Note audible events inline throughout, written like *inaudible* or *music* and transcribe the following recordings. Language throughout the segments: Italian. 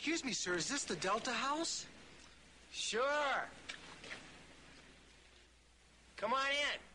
Excuse me, sir, is this the Delta House? Sure. Come on in.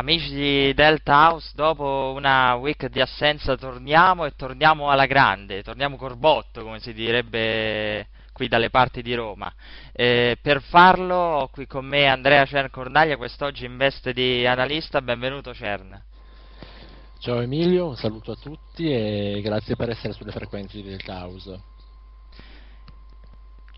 Amici di Delta House, dopo una week di assenza torniamo e torniamo alla grande, torniamo corbotto come si direbbe qui dalle parti di Roma. Eh, per farlo ho qui con me Andrea Cern Cornaglia, quest'oggi in veste di analista, benvenuto Cern. Ciao Emilio, un saluto a tutti e grazie per essere sulle frequenze di Delta House.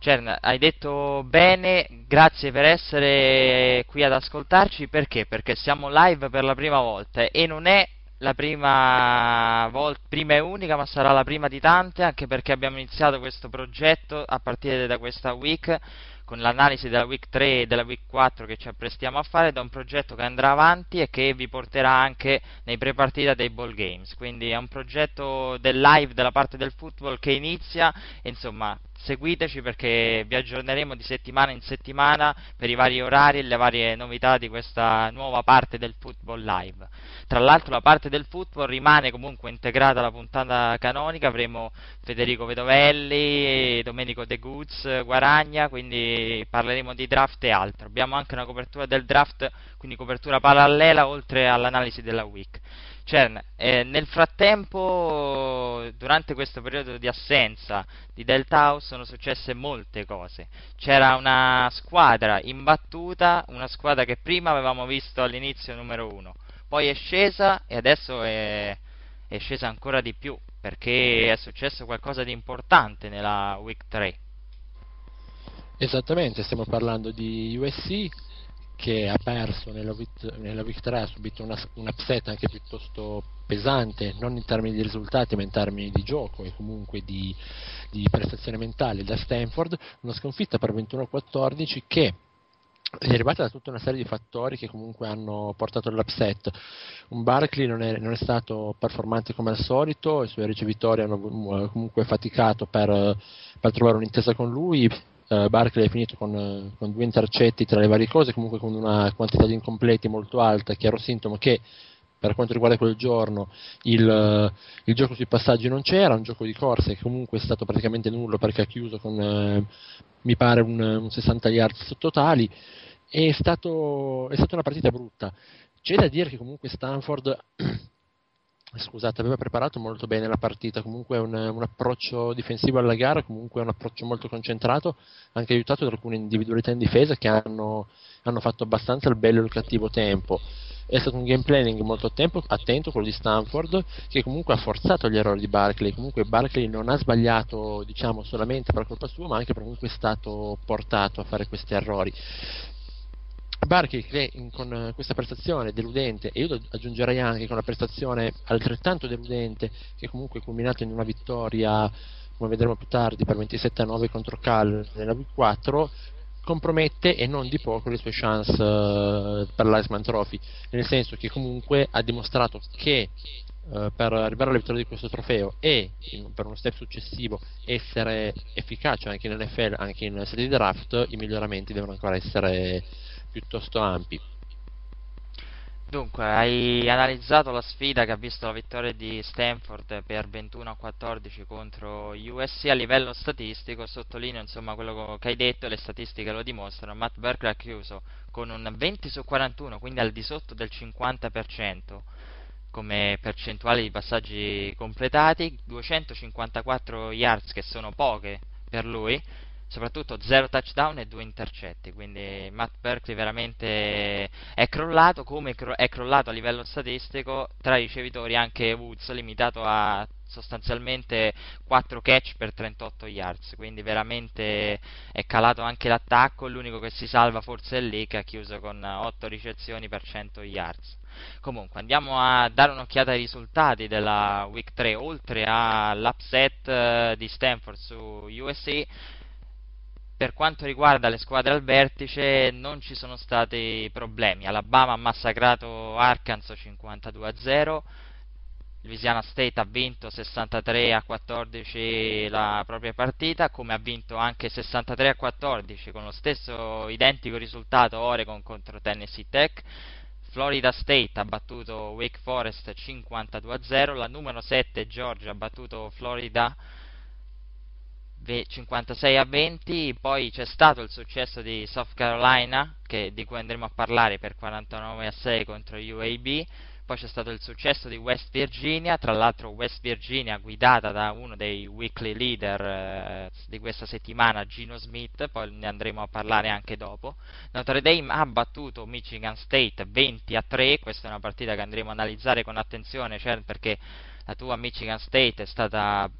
Cern, hai detto bene, grazie per essere qui ad ascoltarci, perché? Perché siamo live per la prima volta e non è la prima volta, prima e unica, ma sarà la prima di tante, anche perché abbiamo iniziato questo progetto a partire da questa week con l'analisi della week 3 e della week 4 che ci apprestiamo a fare da un progetto che andrà avanti e che vi porterà anche nei pre-partita dei ball games. Quindi è un progetto del live della parte del football che inizia, insomma, seguiteci perché vi aggiorneremo di settimana in settimana per i vari orari e le varie novità di questa nuova parte del football live. Tra l'altro la parte del football rimane comunque integrata alla puntata canonica, avremo Federico Vedovelli, Domenico De Guz, Guaragna, quindi parleremo di draft e altro. Abbiamo anche una copertura del draft, quindi copertura parallela oltre all'analisi della week. Cern, eh, nel frattempo, durante questo periodo di assenza di Delta House sono successe molte cose. C'era una squadra imbattuta, una squadra che prima avevamo visto all'inizio numero uno, poi è scesa e adesso è, è scesa ancora di più perché è successo qualcosa di importante nella Week 3. Esattamente, stiamo parlando di USC che ha perso nella, nella Week 3, ha subito una, un upset anche piuttosto pesante, non in termini di risultati ma in termini di gioco e comunque di, di prestazione mentale da Stanford, una sconfitta per 21-14 che è derivata da tutta una serie di fattori che comunque hanno portato all'upset. Un Barkley non è, non è stato performante come al solito, i suoi ricevitori hanno comunque faticato per, per trovare un'intesa con lui. Uh, Barkley è finito con, con, due intercetti tra le varie cose, comunque con una quantità di incompleti molto alta, chiaro sintomo che per quanto riguarda quel giorno il, il, gioco sui passaggi non c'era, un gioco di corse che comunque è stato praticamente nullo perché ha chiuso con eh, mi pare un, un 60 yards totali è, stato, è stata una partita brutta. C'è da dire che comunque Stanford *clears throat* scusate, aveva preparato molto bene la partita, comunque un, un, approccio difensivo alla gara, comunque un approccio molto concentrato, anche aiutato da alcune individualità in difesa che hanno, hanno fatto abbastanza il bello e il cattivo tempo. È stato un game planning molto tempo, attento quello di Stanford, che comunque ha forzato gli errori di Barkley. Comunque Barkley non ha sbagliato, diciamo, solamente per colpa sua, ma anche perché comunque è stato portato a fare questi errori. Barchi che con eh, questa prestazione deludente e io aggiungerei anche con una prestazione altrettanto deludente che comunque è culminata in una vittoria come vedremo più tardi per 27 a 9 contro Cal nella V4 compromette e non di poco le sue chance uh, per l'Iceman Trophy. Nel senso che comunque ha dimostrato che uh, per arrivare alla vittoria di questo trofeo e in, per uno step successivo essere efficace anche in NFL anche in serie di draft i miglioramenti devono ancora essere piuttosto ampi. Dunque, hai analizzato la sfida che ha visto la vittoria di Stanford per 21 a 14 contro USC a livello statistico, sottolineo insomma quello che hai detto, le statistiche lo dimostrano, Matt Berkeley ha chiuso con un 20 su 41, quindi al di sotto del 50% come percentuale di passaggi completati, 254 yards che sono poche per lui, soprattutto 0 touchdown e 2 intercetti, quindi Matt Berkeley veramente è crollato, come è crollato a livello statistico tra i ricevitori anche Woods, limitato a sostanzialmente 4 catch per 38 yards, quindi veramente è calato anche l'attacco, l'unico che si salva forse è lì che ha chiuso con 8 ricezioni per 100 yards. Comunque andiamo a dare un'occhiata ai risultati della week 3, oltre all'upset eh, di Stanford su USC per quanto riguarda le squadre al vertice non ci sono stati problemi. Alabama ha massacrato Arkansas 52 a 0. Louisiana State ha vinto 63 a 14 la propria partita, come ha vinto anche 63 a 14 con lo stesso identico risultato Oregon contro Tennessee Tech. Florida State ha battuto Wake Forest 52 a 0, la numero 7 Georgia ha battuto Florida 56 a 20, poi c'è stato il successo di South Carolina, che, di cui andremo a parlare per 49 a 6 contro UAB, poi c'è stato il successo di West Virginia, tra l'altro West Virginia guidata da uno dei weekly leader eh, di questa settimana, Gino Smith, poi ne andremo a parlare anche dopo. Notre Dame ha battuto Michigan State 20 a 3, questa è una partita che andremo a analizzare con attenzione, cioè perché la tua Michigan State è stata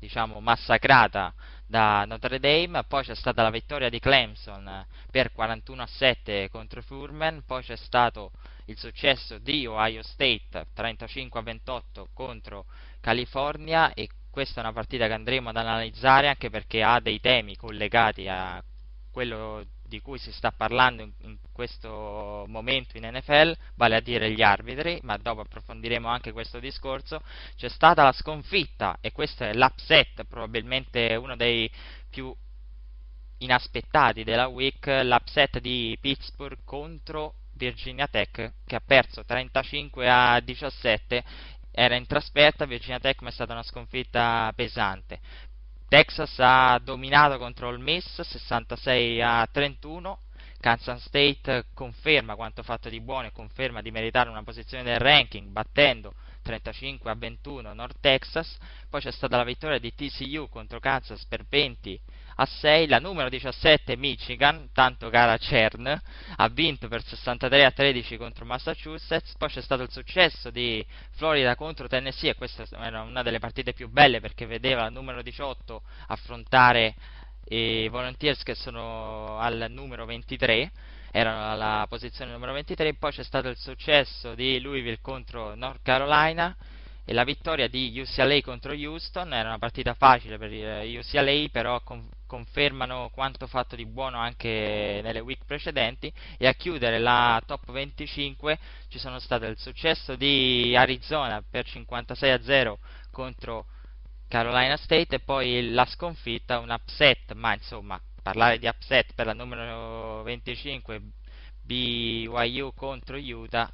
diciamo, massacrata da Notre Dame, poi c'è stata la vittoria di Clemson per 41 a 7 contro Furman, poi c'è stato il successo di Ohio State 35 a 28 contro California e questa è una partita che andremo ad analizzare anche perché ha dei temi collegati a quello di cui si sta parlando in, in, questo momento in NFL, vale a dire gli arbitri, ma dopo approfondiremo anche questo discorso, c'è stata la sconfitta e questo è l'upset, probabilmente uno dei più inaspettati della week, l'upset di Pittsburgh contro Virginia Tech che ha perso 35 a 17 era in trasferta, Virginia Tech ma è stata una sconfitta pesante. Texas ha dominato contro il Miss 66 a 31. Kansas State conferma quanto fatto di buono e conferma di meritare una posizione nel ranking battendo 35 a 21 North Texas. Poi c'è stata la vittoria di TCU contro Kansas per 20 a 6, la numero 17 Michigan, tanto cara CERN, ha vinto per 63 a 13 contro Massachusetts, poi c'è stato il successo di Florida contro Tennessee e questa era una delle partite più belle perché vedeva la numero 18 affrontare i Volunteers che sono al numero 23 erano alla posizione numero 23 poi c'è stato il successo di Louisville contro North Carolina e la vittoria di UCLA contro Houston era una partita facile per UCLA, però con- confermano quanto fatto di buono anche nelle week precedenti. E a chiudere la top 25 ci sono stato il successo di Arizona per 56 a 0 contro Carolina State e poi la sconfitta, un upset, ma insomma parlare di upset per la numero 25 BYU contro Utah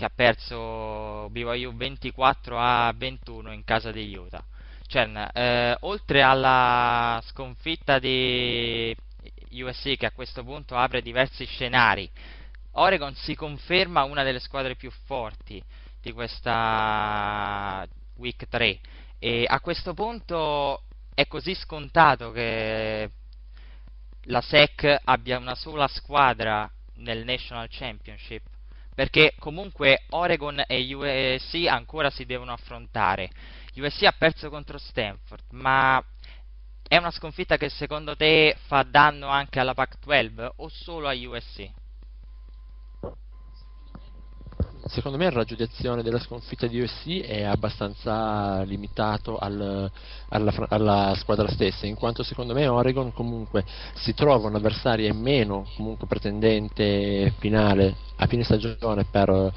che ha perso BYU 24 a 21 in casa di Utah. Cern, eh, oltre alla sconfitta di USC che a questo punto apre diversi scenari, Oregon si conferma una delle squadre più forti di questa Week 3 e a questo punto è così scontato che la SEC abbia una sola squadra nel National Championship perché comunque Oregon e USC ancora si devono affrontare. USC ha perso contro Stanford, ma è una sconfitta che secondo te fa danno anche alla Pac-12 o solo a USC? Secondo me il raggio di azione della sconfitta di USC è abbastanza limitato al, alla, alla, squadra stessa, in quanto secondo me Oregon comunque si trova un avversario in meno, comunque pretendente finale a fine stagione per,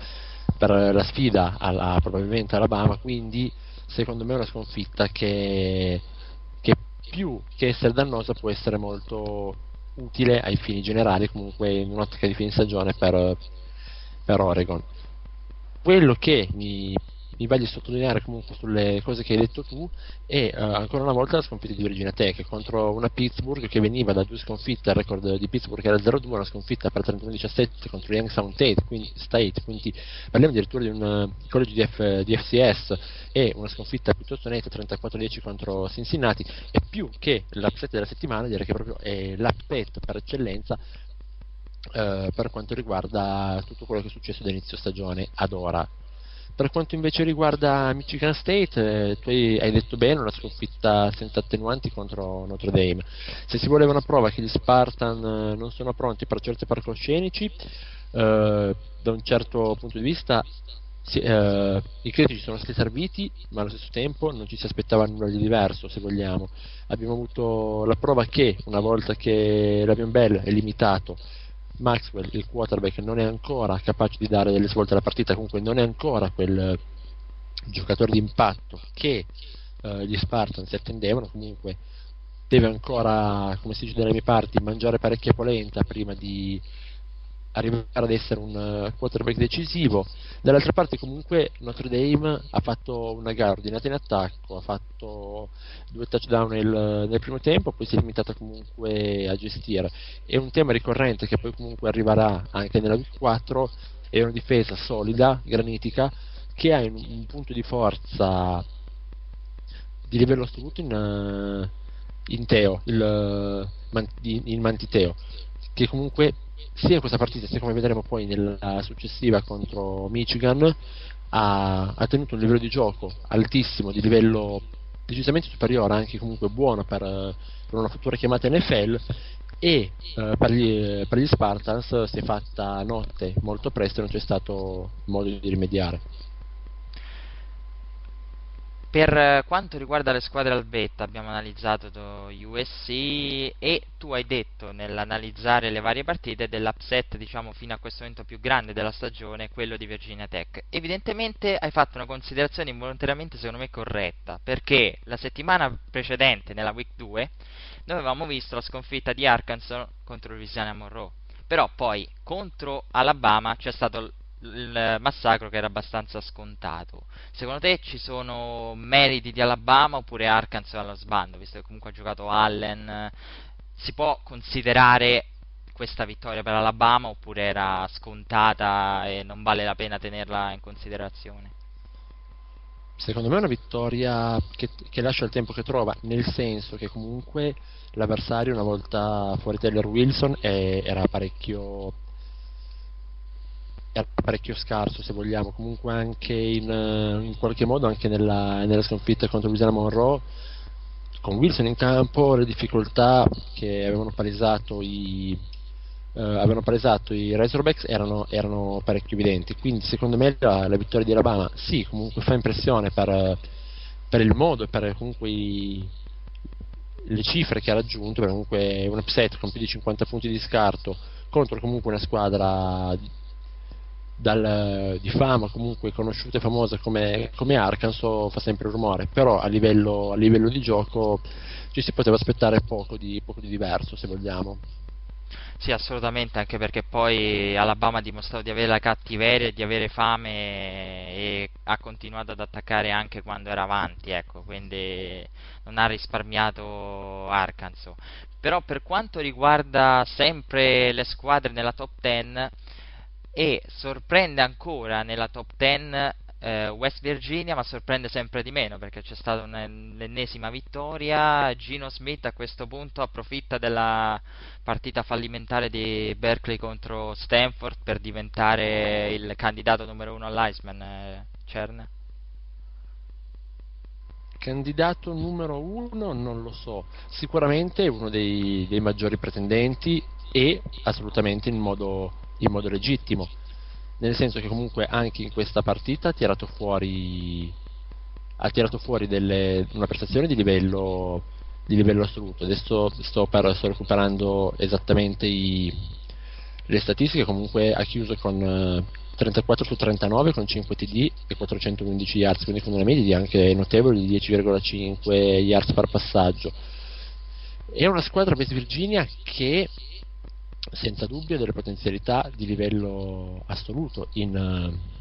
per la sfida alla, probabilmente Alabama, quindi secondo me è una sconfitta che, che più che essere dannosa può essere molto utile ai fini generali, comunque in un'ottica di fine stagione per, per Oregon quello che mi, mi di sottolineare comunque sulle cose che hai detto tu è uh, ancora una volta la sconfitta di Virginia Tech contro una Pittsburgh che veniva da due sconfitte, il record di Pittsburgh era 0-2, una sconfitta per 31-17 contro Youngstown State quindi, State, quindi parliamo addirittura di un uh, college di, F, di, FCS e una sconfitta piuttosto netta 34-10 contro Cincinnati e più che l'upset della settimana direi che proprio è l'upset per eccellenza eh, per quanto riguarda tutto quello che è successo da inizio stagione ad ora. Per quanto invece riguarda Michigan State, eh, tu hai, detto bene, una sconfitta senza attenuanti contro Notre Dame. Se si voleva una prova che gli Spartan eh, non sono pronti per certi palcoscenici, eh, da un certo punto di vista sì, eh, i critici sono stati serviti, ma allo stesso tempo non ci si aspettava nulla di diverso, se vogliamo. Abbiamo avuto la prova che una volta che l'Avion Bell è limitato Maxwell, il quarterback, non è ancora capace di dare delle svolte alla partita, comunque non è ancora quel giocatore di impatto che eh, gli Spartans si attendevano, comunque deve ancora, come si dice dalle mie parti, mangiare parecchia polenta prima di arrivare ad essere un eh, quarterback decisivo. Dall'altra parte comunque Notre Dame ha fatto una gara ordinata in attacco, ha fatto due touchdown nel, nel primo tempo, poi si è limitata comunque a gestire. È un tema ricorrente che poi comunque arriverà anche nella week 4, è una difesa solida, granitica, che ha un, un punto di forza di livello assoluto in, eh, in Teo, il, in Mantiteo, che comunque sia in questa partita sia come vedremo poi nella successiva contro Michigan ha, ha tenuto un livello di gioco altissimo, di livello decisamente superiore, anche comunque buono per, per una futura chiamata NFL e eh, per, gli, per, gli, Spartans si è fatta notte molto presto e non c'è stato modo di rimediare. Per quanto riguarda le squadre al beta abbiamo analizzato USC e tu hai detto nell'analizzare le varie partite dell'upset diciamo fino a questo momento più grande della stagione, quello di Virginia Tech. Evidentemente hai fatto una considerazione involontariamente secondo me corretta, perché la settimana precedente nella week 2 noi avevamo visto la sconfitta di Arkansas contro Louisiana Monroe. Però poi contro Alabama c'è stato il massacro che era abbastanza scontato. Secondo te ci sono meriti di Alabama oppure Arkansas allo sbando, visto che comunque ha giocato Allen? Si può considerare questa vittoria per Alabama oppure era scontata e non vale la pena tenerla in considerazione? Secondo me è una vittoria che, che lascia il tempo che trova, nel senso che comunque l'avversario una volta fuori Taylor Wilson è, era parecchio era parecchio scarso se vogliamo, comunque anche in, eh, in qualche modo anche nella, nella sconfitta contro Louisiana Monroe con Wilson in campo, le difficoltà che avevano palesato i, eh, avevano palesato i Razorbacks erano, erano, parecchio evidenti. Quindi secondo me la, la, vittoria di Alabama sì, comunque fa impressione per, per il modo e per comunque i, le cifre che ha raggiunto, per comunque un upset con più di 50 punti di scarto contro comunque una squadra dal, di fama comunque conosciuta e famosa come, come Arkansas fa sempre rumore, però a livello, a livello di gioco ci si poteva aspettare poco di, poco di diverso se vogliamo. Sì, assolutamente, anche perché poi Alabama ha dimostrato di avere la cattiveria di avere fame e ha continuato ad attaccare anche quando era avanti, ecco, quindi non ha risparmiato Arkansas. Però per quanto riguarda sempre le squadre nella top 10 e sorprende ancora nella top 10 eh, West Virginia, ma sorprende sempre di meno perché c'è stata l'ennesima vittoria. Gino Smith a questo punto approfitta della partita fallimentare di Berkeley contro Stanford per diventare il candidato numero uno all'Iceman. Eh, Cerne? Candidato numero uno non lo so, sicuramente è uno dei, dei maggiori pretendenti e assolutamente in modo, in modo legittimo nel senso che comunque anche in questa partita ha tirato fuori, ha tirato fuori delle, una prestazione di livello, di livello, assoluto. Adesso sto, per, sto recuperando esattamente i, le statistiche, comunque ha chiuso con 34 eh, su 39 con 5 TD e 411 yards, quindi con una media anche notevole di 10,5 yards per passaggio. È una squadra West Virginia che senza dubbio delle potenzialità di livello assoluto in, eh,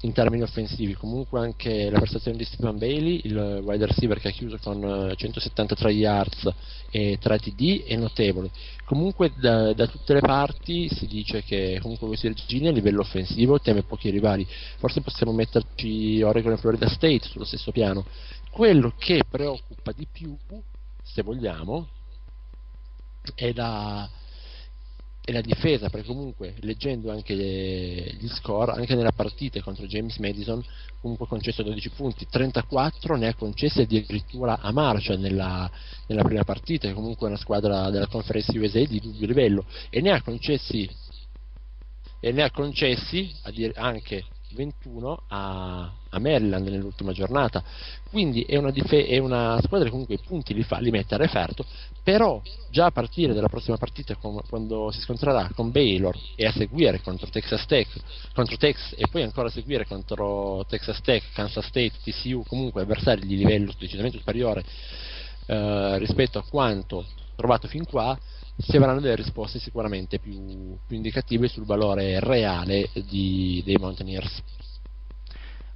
in, termini offensivi. Comunque anche la prestazione di Stephen Bailey, il wide receiver che ha chiuso con 173 eh, yards e 3 TD, è notevole. Comunque da, da tutte le parti si dice che comunque West Virginia a livello offensivo teme pochi rivali. Forse possiamo metterci Oregon e Florida State sullo stesso piano. Quello che preoccupa di più, se vogliamo, è la e la difesa, perché comunque leggendo anche le, gli score, anche nella partita contro James Madison, comunque concesso 12 punti, 34 ne ha concessi addirittura a Marcia nella, nella prima partita, che comunque è una squadra della Conference USA di dubbio livello, e ne ha concessi, e ne ha concessi anche 21 a, a Maryland nell'ultima giornata. Quindi è una, dife- è una, squadra che comunque i punti li, fa, li mette a referto, però già a partire dalla prossima partita, com- quando si scontrerà con Baylor e a seguire contro Texas Tech, contro Texas e poi ancora a seguire contro Texas Tech, Kansas State, TCU, comunque avversari di livello decisamente superiore eh, rispetto a quanto trovato fin qua, si avranno delle risposte sicuramente più, più indicative sul valore reale di, dei Mountaineers.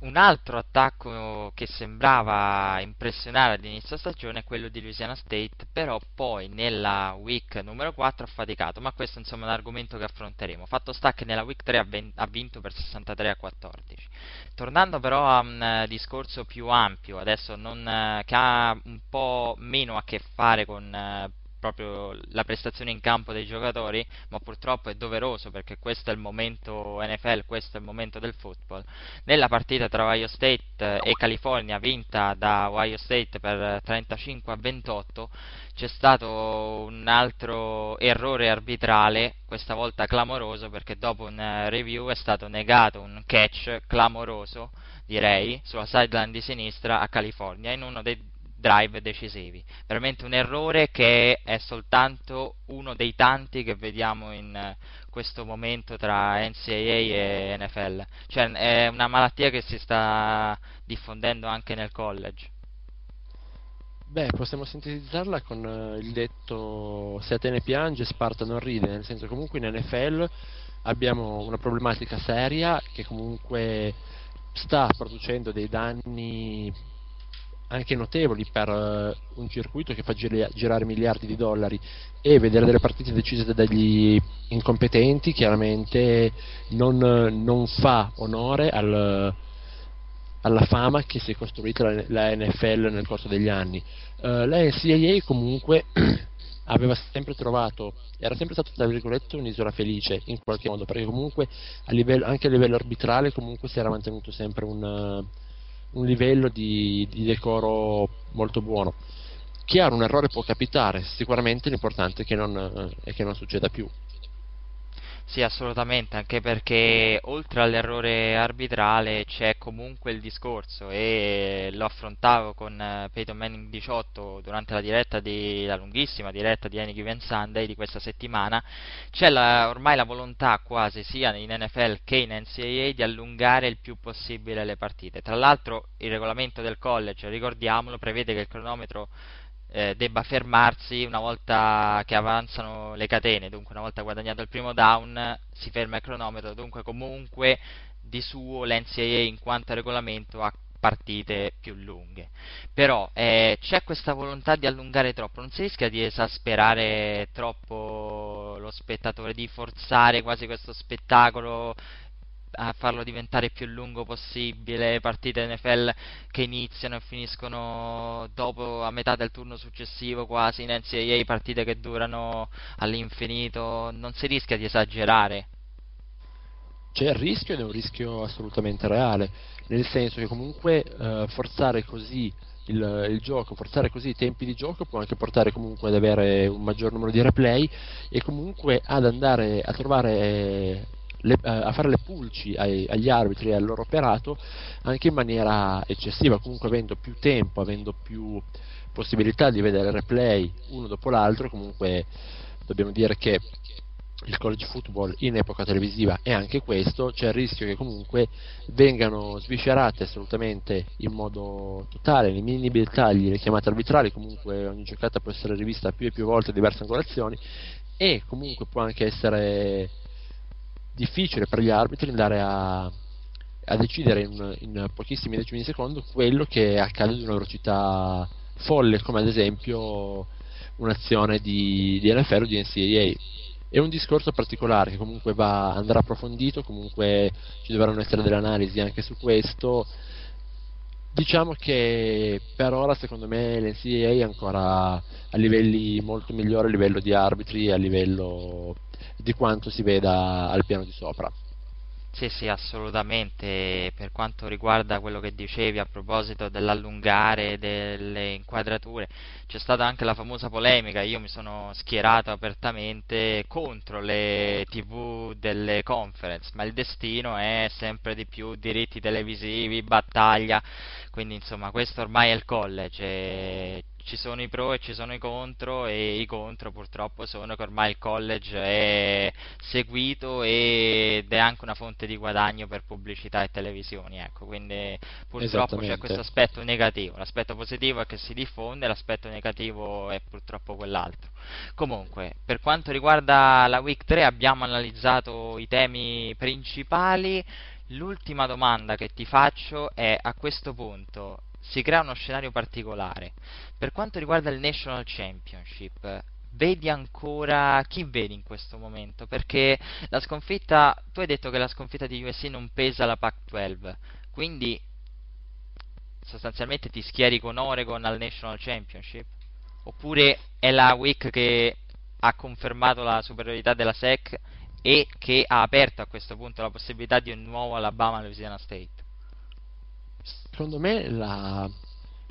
Un altro attacco che sembrava impressionare all'inizio stagione è quello di Louisiana State, però poi nella week numero 4 ha faticato, ma questo insomma è un argomento che affronteremo. Fatto sta che nella week 3 ha, vinto per 63 a 14. Tornando però a un uh, discorso più ampio, adesso non, uh, che ha un po' meno a che fare con uh, proprio la prestazione in campo dei giocatori, ma purtroppo è doveroso perché questo è il momento NFL, questo è il momento del football. Nella partita tra Ohio State e California vinta da Ohio State per 35 a 28 c'è stato un altro errore arbitrale, questa volta clamoroso perché dopo un review è stato negato un catch clamoroso, direi, sulla sideline di sinistra a California in uno dei drive decisivi. Veramente un errore che è soltanto uno dei tanti che vediamo in eh, questo momento tra NCAA e NFL. Cioè è una malattia che si sta diffondendo anche nel college. Beh, possiamo sintetizzarla con uh, il detto se Atene piange, Sparta non ride, nel senso comunque in NFL abbiamo una problematica seria che comunque sta producendo dei danni anche notevoli per uh, un circuito che fa gir- girare miliardi di dollari e vedere delle partite decise dagli incompetenti chiaramente non, non fa onore al, alla fama che si è costruita la, la NFL nel corso degli anni. Uh, la NCAA comunque *clears throat* aveva sempre trovato, era sempre stato tra virgolette un'isola felice in qualche modo, perché comunque a livello, anche a livello arbitrale comunque si era mantenuto sempre un un livello di, di decoro molto buono. Chiaro, un errore può capitare, sicuramente l'importante è che non, è che non succeda più. Sì, assolutamente, anche perché oltre all'errore arbitrale c'è comunque il discorso e lo affrontavo con eh, Peyton Manning 18 durante la diretta di, la lunghissima diretta di Any Given Sunday di questa settimana, c'è ormai la volontà quasi sia in NFL che in NCAA di allungare il più possibile le partite. Tra l'altro il regolamento del college, ricordiamolo, prevede che il cronometro eh, debba fermarsi una volta che avanzano le catene, dunque una volta guadagnato il primo down si ferma il cronometro, dunque comunque di suo l'NCAA in quanto regolamento ha partite più lunghe. Però eh, c'è questa volontà di allungare troppo, non si rischia di esasperare troppo lo spettatore, di forzare quasi questo spettacolo a farlo diventare più lungo possibile, partite NFL che iniziano e finiscono dopo a metà del turno successivo quasi. In NCAA, partite che durano all'infinito, non si rischia di esagerare. C'è il rischio ed è un rischio assolutamente reale, nel senso che comunque eh, forzare così il, il, gioco, forzare così i tempi di gioco può anche portare comunque ad avere un maggior numero di replay e comunque ad andare a trovare le, eh, a fare le pulci ai, agli arbitri e al loro operato anche in maniera eccessiva, comunque avendo più tempo, avendo più possibilità di vedere replay uno dopo l'altro, comunque dobbiamo dire che il college football in epoca televisiva è anche questo, c'è il rischio che comunque vengano sviscerate assolutamente in modo totale, nei minimi dettagli, le chiamate arbitrali, comunque ogni giocata può essere rivista più e più volte a diverse angolazioni e comunque può anche essere difficile per gli arbitri andare a, a decidere in, in, pochissimi decimi di secondo quello che accade ad una velocità folle, come ad esempio un'azione di, di NFL o di NCAA. È un discorso particolare che comunque va, andrà approfondito, comunque ci dovranno essere delle analisi anche su questo. Diciamo che per ora secondo me l'NCAA è ancora a livelli molto migliori a livello di arbitri, a livello di quanto si veda al piano di sopra. Sì, sì, assolutamente. Per quanto riguarda quello che dicevi a proposito dell'allungare delle inquadrature, c'è stata anche la famosa polemica. Io mi sono schierato apertamente contro le TV delle conference, ma il destino è sempre di più diritti televisivi, battaglia. Quindi, insomma, questo ormai è il college ci sono i pro e ci sono i contro e i contro purtroppo sono che ormai il college è seguito ed è anche una fonte di guadagno per pubblicità e televisioni, ecco, quindi purtroppo c'è questo aspetto negativo, l'aspetto positivo è che si diffonde, l'aspetto negativo è purtroppo quell'altro. Comunque, per quanto riguarda la week 3 abbiamo analizzato i temi principali, l'ultima domanda che ti faccio è a questo punto si crea uno scenario particolare. Per quanto riguarda il National Championship, vedi ancora chi vedi in questo momento? Perché la sconfitta, tu hai detto che la sconfitta di USC non pesa la Pac-12, quindi sostanzialmente ti schieri con Oregon al National Championship? Oppure è la week che ha confermato la superiorità della SEC e che ha aperto a questo punto la possibilità di un nuovo Alabama-Louisiana State? Secondo me la,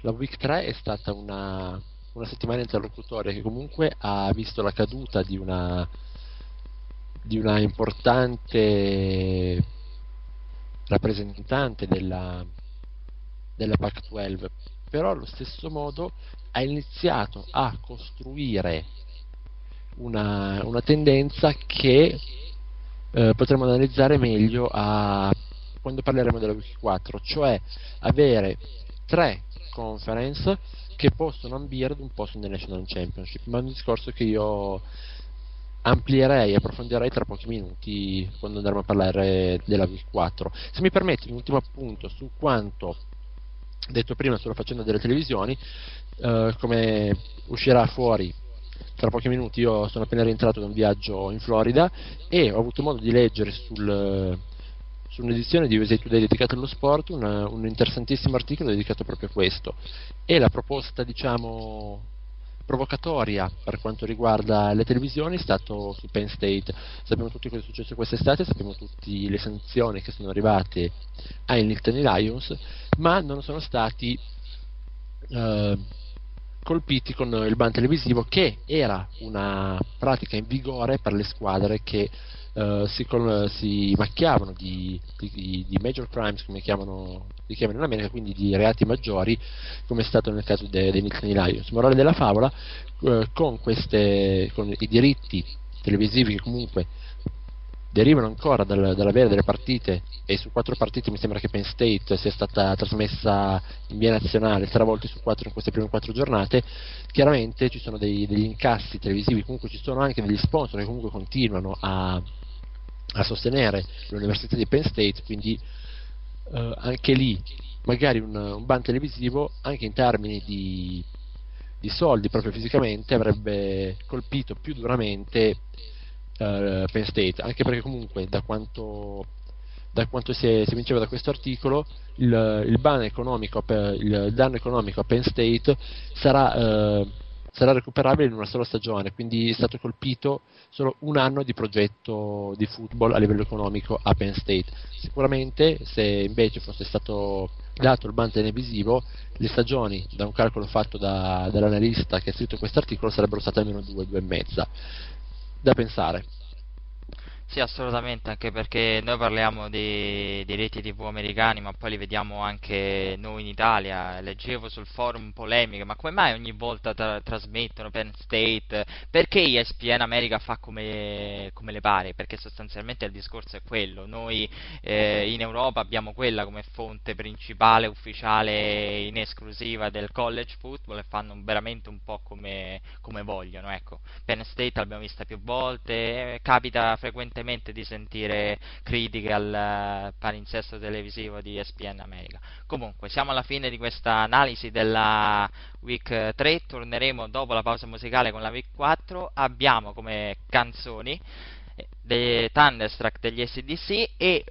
la Week 3 è stata una, una settimana interlocutoria che comunque ha visto la caduta di una, di una importante rappresentante della, della Pac-12, però allo stesso modo ha iniziato a costruire una, una tendenza che eh, potremmo analizzare meglio a quando parleremo della Wiki 4, cioè avere tre conference che possono ambire ad un posto nel National Championship, ma è un discorso che io amplierei e approfondirei tra pochi minuti quando andremo a parlare della Wiki 4. Se mi permetti un ultimo appunto su quanto detto prima sulla faccenda delle televisioni, eh, come uscirà fuori tra pochi minuti, io sono appena rientrato da un viaggio in Florida e ho avuto modo di leggere sul su un'edizione di USA Today dedicata allo sport una, un interessantissimo articolo dedicato proprio a questo. E la proposta diciamo provocatoria per quanto riguarda le televisioni è stato su Penn State. Sappiamo tutti cosa è successo quest'estate sappiamo tutte le sanzioni che sono arrivate ai Nittany Lions ma non sono stati eh, colpiti con il ban televisivo che era una pratica in vigore per le squadre che uh, si, con, si, macchiavano di, di, di, major crimes come chiamano, li chiamano in America quindi di reati maggiori come è stato nel caso dei, dei Nittany Lions morale della favola uh, con, queste, con i diritti televisivi che comunque derivano ancora dal, dall'avere delle partite e su quattro partite mi sembra che Penn State sia stata trasmessa in via nazionale tre volte su quattro in queste prime quattro giornate. Chiaramente ci sono dei, degli incassi televisivi comunque ci sono anche degli sponsor che comunque continuano a, a sostenere l'università di Penn State quindi eh, anche lì magari un, un ban televisivo anche in termini di, di soldi proprio fisicamente avrebbe colpito più duramente uh, Penn State, anche perché comunque da quanto, da quanto si, è, si vinceva da questo articolo il, il, economico, il, danno economico a Penn State sarà, uh, sarà recuperabile in una sola stagione, quindi è stato colpito solo un anno di progetto di football a livello economico a Penn State. Sicuramente se invece fosse stato dato il ban televisivo, le stagioni, da un calcolo fatto da, dall'analista che ha scritto questo articolo, sarebbero state almeno due, due e mezza da pensare. Sì, assolutamente, anche perché noi parliamo di, di reti TV americani, ma poi li vediamo anche noi in Italia. Leggevo sul forum polemiche, ma come mai ogni volta tra- trasmettono Penn State? Perché ESPN America fa come, come, le pare? Perché sostanzialmente il discorso è quello. Noi eh, in Europa abbiamo quella come fonte principale, ufficiale, in esclusiva del college football e fanno veramente un po' come, come vogliono. Ecco. Penn State l'abbiamo vista più volte, eh, capita frequentemente recentemente di sentire critiche al eh, palinsesto televisivo di ESPN America. Comunque, siamo alla fine di questa analisi della Week 3, torneremo dopo la pausa musicale con la Week 4. Abbiamo come canzoni eh, dei Thunderstruck degli SDC e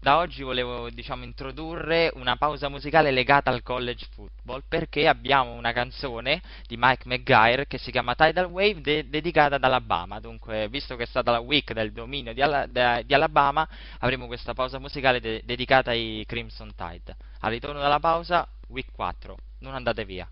da oggi volevo diciamo, introdurre una pausa musicale legata al college football perché abbiamo una canzone di Mike McGuire che si chiama Tidal Wave de- dedicata ad Alabama. Dunque visto che è stata la week del dominio di, Al- de- di Alabama avremo questa pausa musicale de- dedicata ai Crimson Tide. Al ritorno dalla pausa week 4 non andate via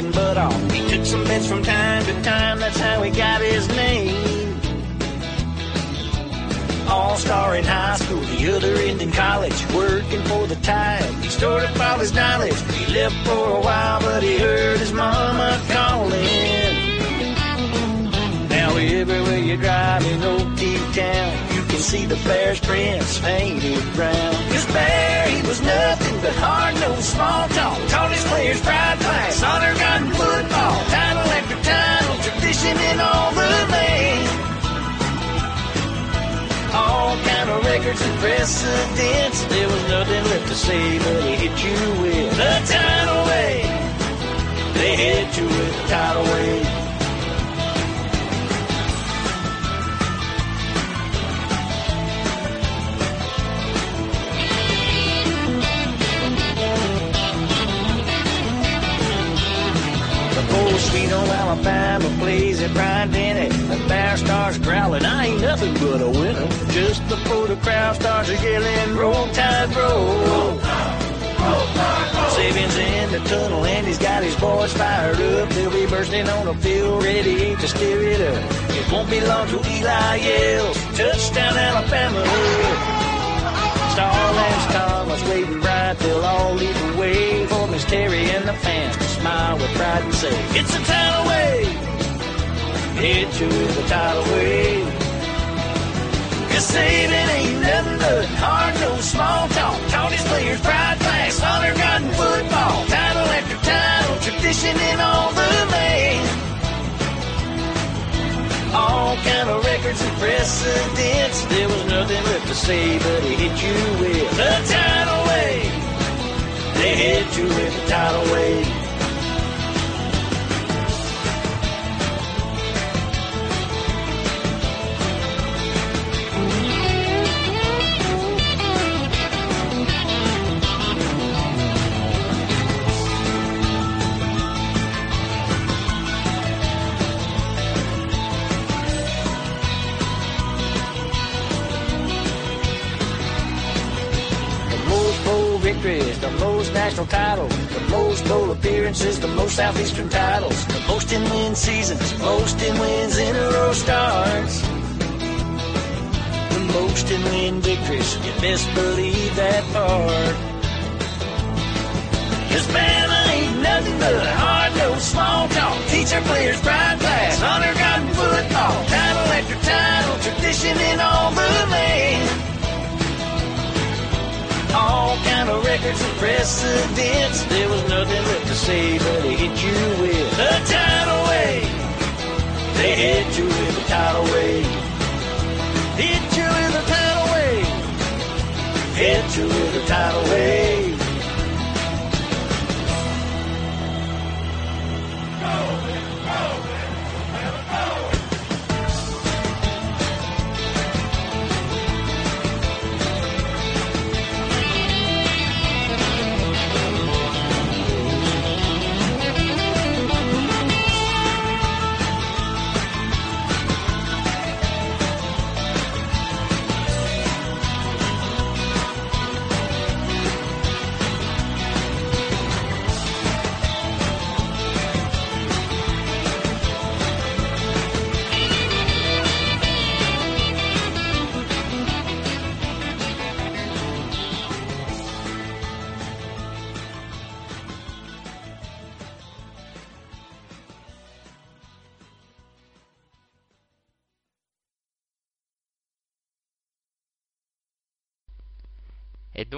butt off. He took some bets from time to time, that's how he got his name. All-star in high school, the other end in college, working for the tide. He stored up all his knowledge. He lived for a while, but he heard his mama calling. Now everywhere you drive in Old Oak Town, you can see the Bears prints painted brown. Cause Bear, he was nothing but hard-nosed small talk. Taught players pride, class, honor, gun, football. Title after title, tradition in all the land all kind of records and precedents. There was nothing left to say, but he hit you with the tidal wave. They hit you with the tidal wave. Alabama plays at Bryant Denny. The Bear starts growling, I ain't nothing but a winner. Just before the crowd starts yelling, roll tide, roll. Sabian's in the tunnel and he's got his boys fired up. They'll be bursting on the field, ready to steer it up. It won't be long till Eli yells, touchdown Alabama. Starlands Thomas waving bright, they'll all lead the way for Miss Terry and the fans smile with pride and say, It's a tidal wave. Hit you with a tidal wave. Cause saving ain't nothing but hard, no small talk. Taught players pride, class, honor, God, and football. Title after title, tradition in all the land all kind of records and precedents. There was nothing left to say, but he hit you with a tidal wave. They hit you with a tidal wave. National titles, the most bowl appearances, the most southeastern titles, the most in win seasons, most in wins in a row starts. The most in win victories, you best believe that part. Cause Bama ain't nothing but hard nosed small talk. Teach our players pride class, honor God and football. Title after title, tradition in all the land records and precedents. There was nothing left to say, but he hit you with a tidal wave. They hit you with a tidal wave. Hit you with a tidal wave. Hit you with a tidal wave.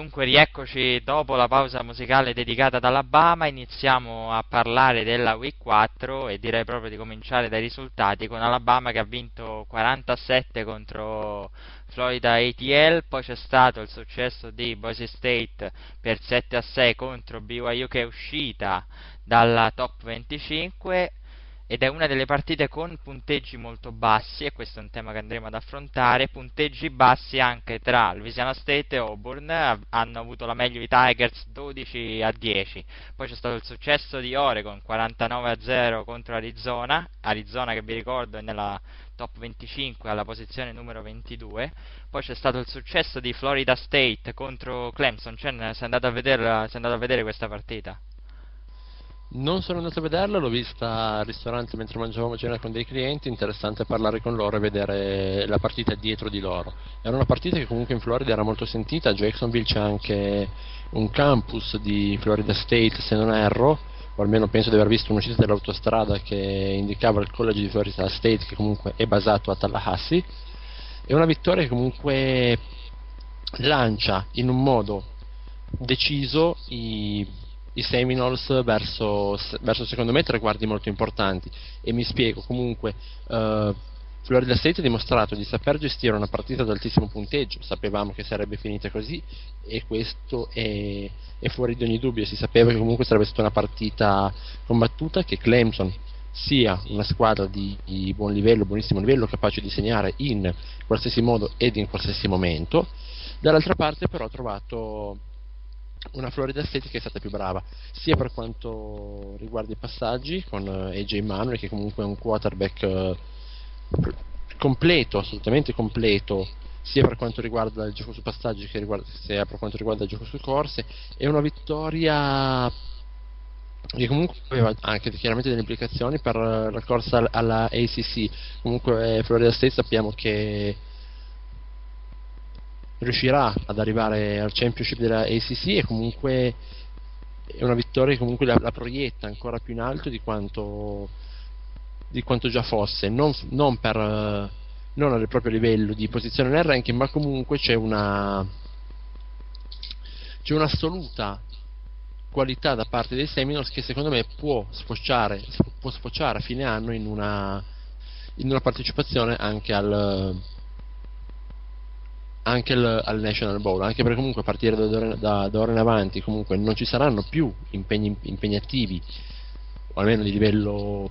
Dunque rieccoci dopo la pausa musicale dedicata ad Alabama, iniziamo a parlare della Week 4 e direi proprio di cominciare dai risultati con Alabama che ha vinto 47 contro Florida ATL, poi c'è stato il successo di Boise State per 7 a 6 contro BYU che è uscita dalla top 25 ed è una delle partite con punteggi molto bassi e questo è un tema che andremo ad affrontare, punteggi bassi anche tra Louisiana State e Auburn, hanno avuto la meglio i Tigers 12 a 10, poi c'è stato il successo di Oregon 49 a 0 contro Arizona, Arizona che vi ricordo è nella top 25 alla posizione numero 22, poi c'è stato il successo di Florida State contro Clemson, cioè, sei andato a, vederla, sei andato a vedere questa partita? Non sono andato a vederla, l'ho vista al ristorante mentre mangiavamo cena con dei clienti, interessante parlare con loro e vedere la partita dietro di loro. Era una partita che comunque in Florida era molto sentita, a Jacksonville c'è anche un campus di Florida State se non erro, o almeno penso di aver visto un'uscita dell'autostrada che indicava il college di Florida State che comunque è basato a Tallahassee. È una vittoria che comunque lancia in un modo deciso i i Seminoles verso, verso secondo me traguardi molto importanti. E mi spiego comunque uh, Florida State ha dimostrato di saper gestire una partita ad altissimo punteggio. Sapevamo che sarebbe finita così e questo è, è fuori di ogni dubbio. Si sapeva che comunque sarebbe stata una partita combattuta che Clemson sia una squadra di, di buon livello, buonissimo livello, capace di segnare in qualsiasi modo ed in qualsiasi momento dall'altra parte però ho trovato una Florida State che è stata più brava, sia per quanto riguarda i passaggi con eh, AJ Manuel che comunque è un quarterback eh, completo, assolutamente completo, sia per quanto riguarda il gioco su passaggi che riguarda, sia per quanto riguarda il gioco su corse, è una vittoria che comunque aveva anche chiaramente delle implicazioni per la corsa alla ACC, comunque eh, Florida State sappiamo che riuscirà ad arrivare al championship della ACC e comunque è una vittoria che comunque la, la proietta ancora più in alto di quanto, di quanto già fosse, non, non, per, non al proprio livello di posizione nel ranking, ma comunque c'è una c'è un'assoluta qualità da parte dei Seminoles che secondo me può sfociare, può sfociare a fine anno in una, in una partecipazione anche al, anche il, al National Bowl, anche perché comunque a partire da, da, da ora in avanti comunque non ci saranno più impegni impegnativi, o almeno di livello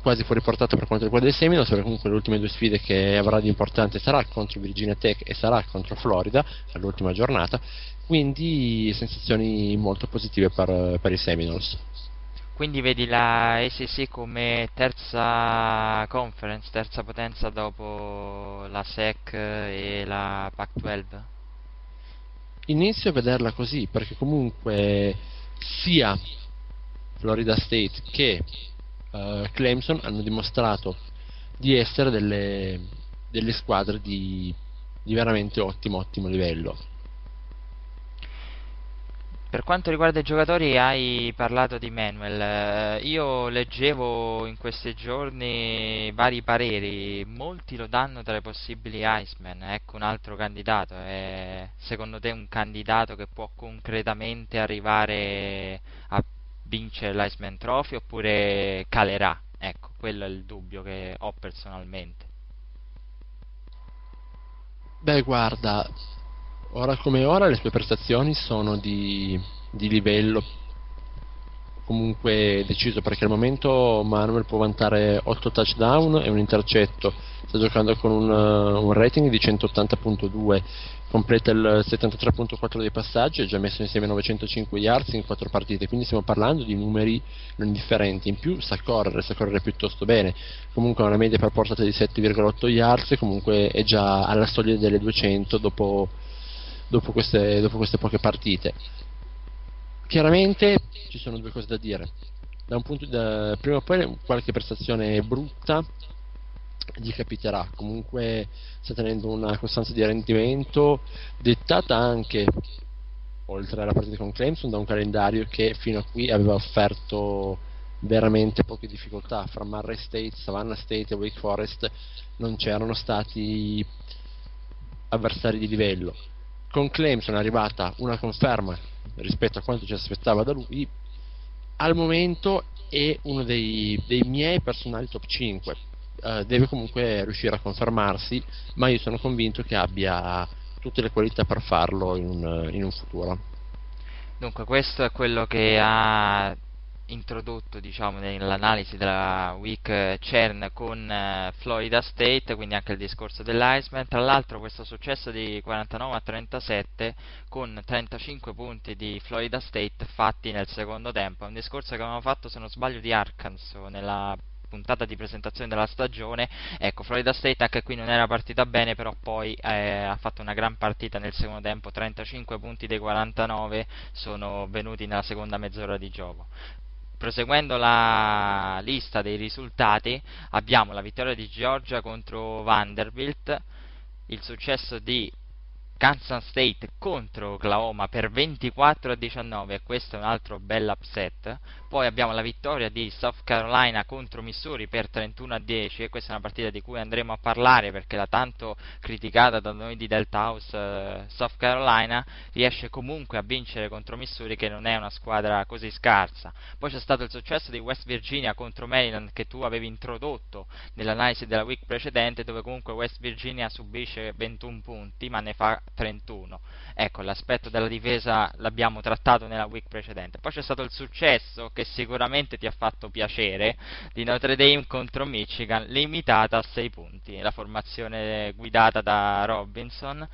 quasi fuori portata per quanto riguarda i Seminoles, perché comunque le ultime due sfide che avrà di importante sarà contro Virginia Tech e sarà contro Florida all'ultima giornata, quindi sensazioni molto positive per, per i Seminoles. Quindi vedi la ACC come terza conference, terza potenza dopo la SEC e la Pac-12? Inizio a vederla così perché comunque sia Florida State che uh, Clemson hanno dimostrato di essere delle, delle squadre di, di veramente ottimo, ottimo livello per quanto riguarda i giocatori hai parlato di Manuel, eh, io leggevo in questi giorni vari pareri, molti lo danno tra i possibili Iceman, ecco un altro candidato, è secondo te un candidato che può concretamente arrivare a vincere l'Iceman Trophy oppure calerà? Ecco, quello è il dubbio che ho personalmente. Beh, guarda, ora come ora le sue prestazioni sono di, di livello. Comunque deciso perché al momento Manuel può vantare 8 touchdown e un intercetto. Sta giocando con un, un rating di 180.2 completa il 73.4 dei passaggi ha già messo insieme 905 yards in 4 partite quindi stiamo parlando di numeri non indifferenti in più sa correre, sa correre piuttosto bene. Comunque ha una media per portata di 7,8 yards comunque è già alla soglia delle 200 dopo dopo queste, dopo queste poche partite. Chiaramente ci sono due cose da dire. Da un punto, da, prima o poi qualche prestazione brutta gli capiterà. Comunque sta tenendo una costanza di rendimento dettata anche, oltre alla partita con Clemson, da un calendario che fino a qui aveva offerto veramente poche difficoltà. Fra Murray State, Savannah State e Wake Forest non c'erano stati avversari di livello con Clemson è arrivata una conferma rispetto a quanto ci aspettava da lui. Al momento è uno dei, dei miei personali top 5 uh, eh, deve comunque riuscire a confermarsi ma io sono convinto che abbia tutte le qualità per farlo in un, in un futuro. Dunque questo è quello che ha introdotto diciamo, nell'analisi della week CERN con eh, Florida State, quindi anche il discorso dell'Iceman. Tra l'altro questo successo di 49 a 37 con 35 punti di Florida State fatti nel secondo tempo, è un discorso che avevamo fatto se non sbaglio di Arkansas nella puntata di presentazione della stagione. Ecco, Florida State anche qui non era partita bene, però poi eh, ha fatto una gran partita nel secondo tempo, 35 punti dei 49 sono venuti nella seconda mezz'ora di gioco. Proseguendo la lista dei risultati, abbiamo la vittoria di Georgia contro Vanderbilt, il successo di Kansas State contro Oklahoma per 24 a 19 e questo è un altro bel upset. Poi abbiamo la vittoria di South Carolina contro Missouri per 31 a 10 e questa è una partita di cui andremo a parlare perché la tanto criticata da noi di Delta House eh, South Carolina riesce comunque a vincere contro Missouri che non è una squadra così scarsa. Poi c'è stato il successo di West Virginia contro Maryland che tu avevi introdotto nell'analisi della week precedente dove comunque West Virginia subisce 21 punti ma ne fa 31. Ecco, l'aspetto della difesa l'abbiamo trattato nella week precedente. Poi c'è stato il successo che sicuramente ti ha fatto piacere di Notre Dame contro Michigan, limitata a 6 punti. La formazione guidata da Robinson.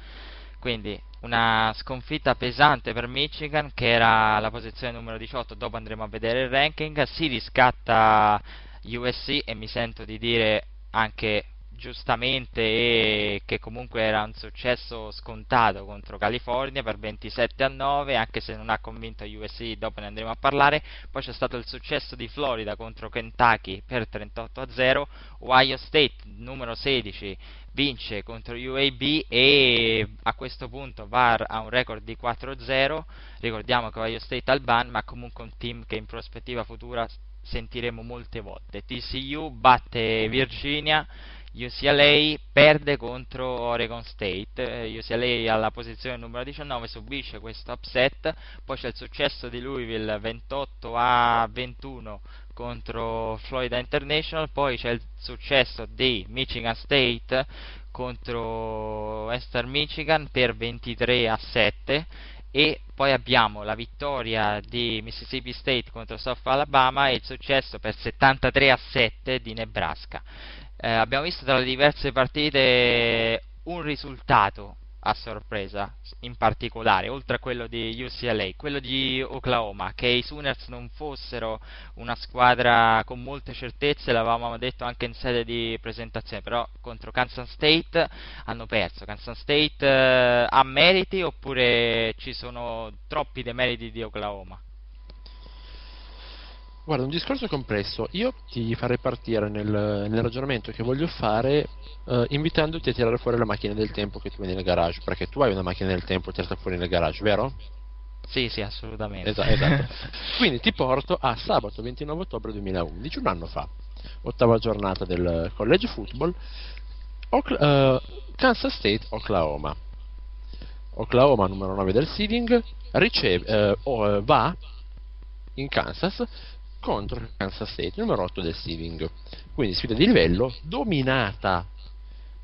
Quindi una sconfitta pesante per Michigan che era la posizione numero 18, dopo andremo a vedere il ranking, si riscatta USC e mi sento di dire anche giustamente e che comunque era un successo scontato contro California per 27 a 9 anche se non ha convinto USC dopo ne andremo a parlare. Poi c'è stato il successo di Florida contro Kentucky per 38 a 0 Ohio State numero 16 vince contro UAB e a questo punto VAR ha un record di 4-0 ricordiamo che Ohio State ha il ban ma comunque un team che in prospettiva futura sentiremo molte volte. TCU batte Virginia UCLA perde contro Oregon State, UCLA alla posizione numero 19 subisce questo upset, poi c'è il successo di Louisville 28 a 21 contro Florida International, poi c'è il successo di Michigan State contro Western Michigan per 23 a 7 e poi abbiamo la vittoria di Mississippi State contro South Alabama e il successo per 73 a 7 di Nebraska eh, abbiamo visto tra le diverse partite un risultato a sorpresa in particolare, oltre a quello di UCLA, quello di Oklahoma, che i Sooners non fossero una squadra con molte certezze, l'avevamo detto anche in sede di presentazione, però contro Kansas State hanno perso. Kansas State eh, ha meriti oppure ci sono troppi demeriti di Oklahoma? Guarda, un discorso complesso. Io ti farei partire nel, nel ragionamento che voglio fare uh, invitandoti a tirare fuori la macchina del tempo che tu hai nel garage, perché tu hai una macchina del tempo tirata fuori nel garage, vero? Sì, sì, assolutamente. Esatto, esatto. *laughs* Quindi ti porto a sabato 29 ottobre 2011, un anno fa, ottava giornata del college football, Ocla- uh, Kansas State, Oklahoma. Oklahoma, numero 9 del seeding, riceve, uh, va in Kansas contro Kansas State, numero 8 del seeding. Quindi sfida di livello dominata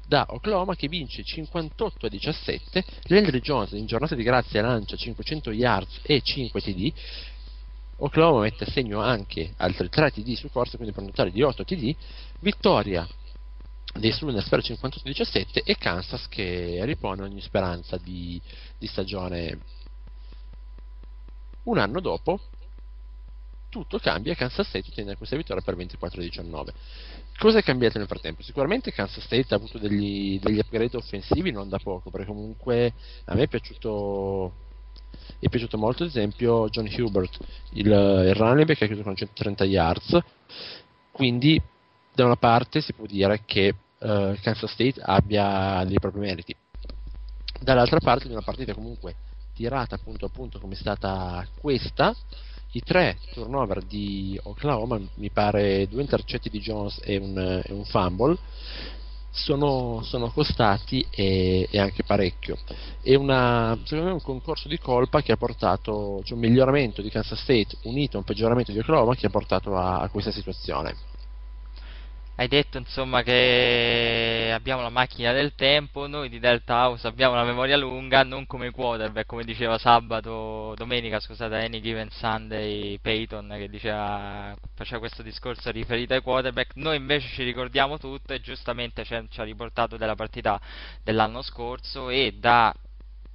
da Oklahoma che vince 58 a 17. Landry Jones in giornata di grazia lancia 500 yards e 5 TD. Oklahoma mette a segno anche altri 3 TD su corsa, quindi per un totale di 8 TD. Vittoria dei Sooners per 58 a 17 e Kansas che ripone ogni speranza di, di stagione. Un anno dopo tutto cambia, Kansas State ottiene questa vittoria per 24-19. Cosa è cambiato nel frattempo? Sicuramente Kansas State ha avuto degli, degli upgrade offensivi non da poco, perché comunque a me è piaciuto, è piaciuto molto, ad esempio, John Hubert, il, il running back che ha chiuso con 130 yards, quindi da una parte si può dire che uh, Kansas State abbia dei propri meriti, dall'altra parte di una partita comunque tirata punto a punto come è stata questa, i tre turnover di Oklahoma, mi pare due intercetti di Jones e un, e un fumble, sono, sono costati e, e, anche parecchio. È una, secondo me un concorso di colpa che ha portato, cioè un miglioramento di Kansas State unito a un peggioramento di Oklahoma che ha portato a, a questa situazione. Hai detto insomma che abbiamo la macchina del tempo, noi di Delta House abbiamo la memoria lunga, non come i quarterback, come diceva sabato, domenica, scusate, Any Given Sunday Peyton che diceva, faceva questo discorso riferito ai quarterback, noi invece ci ricordiamo tutto e giustamente ci ha riportato della partita dell'anno scorso e da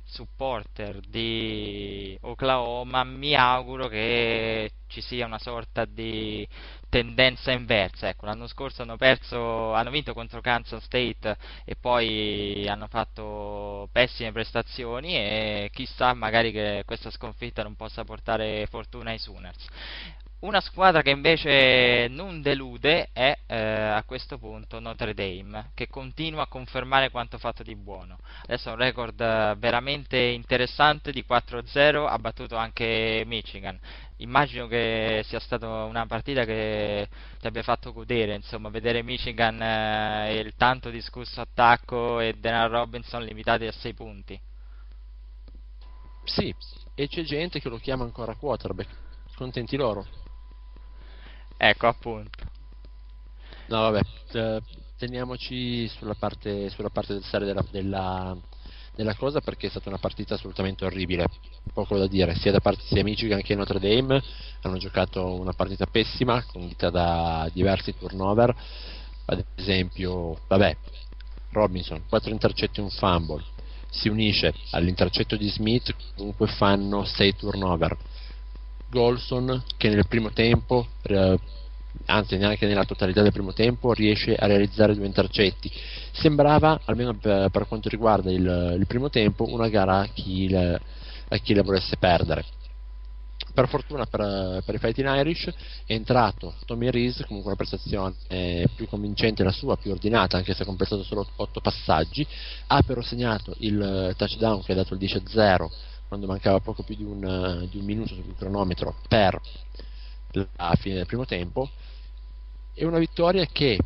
supporter di Oklahoma mi auguro che ci sia una sorta di tendenza inversa. Ecco, l'anno scorso hanno perso, hanno vinto contro Kansas State e poi hanno fatto pessime prestazioni e chissà magari che questa sconfitta non possa portare fortuna ai Sooners. Una squadra che invece non delude è eh, a questo punto Notre Dame, che continua a confermare quanto fatto di buono. Adesso ha un record eh, veramente interessante di 4-0, ha battuto anche Michigan. Immagino che sia stata una partita che ti abbia fatto godere, insomma, vedere Michigan eh, e il tanto discusso attacco e Denard Robinson limitati a 6 punti. Sì, e c'è gente che lo chiama ancora quarterback. Contenti loro. Ecco, appunto. No, vabbè, eh, teniamoci sulla parte, sulla parte del serio della, della, della, cosa perché è stata una partita assolutamente orribile. Poco da dire, sia da parte sia Michigan che Notre Dame hanno giocato una partita pessima, condita da diversi turnover. Ad esempio, vabbè, Robinson, 4 intercetti e un fumble. Si unisce all'intercetto di Smith, comunque fanno 6 turnover Golson che nel primo tempo, eh, anzi neanche nella totalità del primo tempo, riesce a realizzare due intercetti. Sembrava, almeno per, per quanto riguarda il, il, primo tempo, una gara a chi, le, a chi la volesse perdere. Per fortuna per, per, i Fighting Irish è entrato Tommy Reese, comunque una prestazione eh, più convincente la sua, più ordinata, anche se ha completato solo 8 passaggi, ha però segnato il touchdown che ha dato il 10-0 quando mancava poco più di un, eh, di un minuto sul cronometro per la fine del primo tempo, è una vittoria che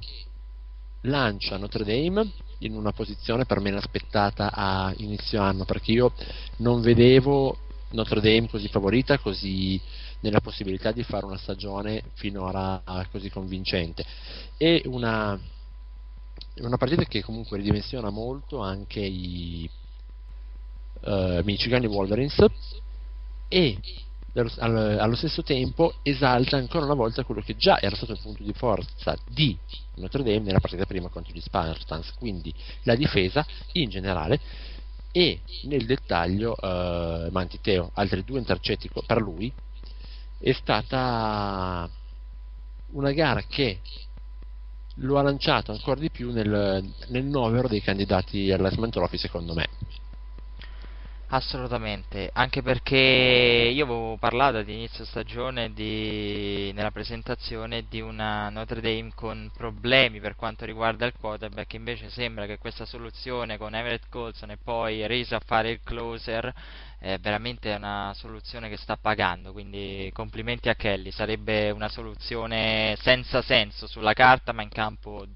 lancia Notre Dame in una posizione per me inaspettata a inizio anno, perché io non vedevo Notre Dame così favorita, così nella possibilità di fare una stagione finora così convincente. È una, una partita che comunque ridimensiona molto anche i, uh, Michigan, i Wolverines, e allo, stesso tempo esalta ancora una volta quello che già era stato il punto di forza di Notre Dame nella partita prima contro gli Spartans, quindi la difesa in generale e nel dettaglio uh, Mantiteo, altri due intercetti per lui, è stata una gara che lo ha lanciato ancora di più nel, nel novero dei candidati all'Asman Trophy secondo me. Assolutamente, anche perché io avevo parlato ad inizio stagione di, nella presentazione di una Notre Dame con problemi per quanto riguarda il quarterback, invece sembra che questa soluzione con Everett Colson e poi Reese a fare il closer è veramente una soluzione che sta pagando, quindi complimenti a Kelly, sarebbe una soluzione senza senso sulla carta ma in campo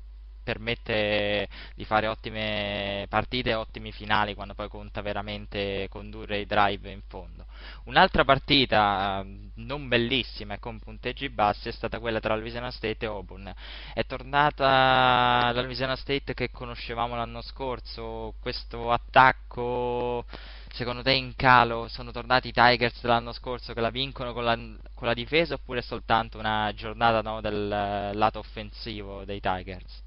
permette di fare ottime partite e ottimi finali quando poi conta veramente condurre i drive in fondo. Un'altra partita ehm, non bellissima e con punteggi bassi è stata quella tra Louisiana State e Auburn. È tornata la Louisiana State che conoscevamo l'anno scorso, questo attacco secondo te in calo sono tornati i Tigers dell'anno scorso che la vincono con la, con la difesa oppure è soltanto una giornata no, del lato offensivo dei Tigers?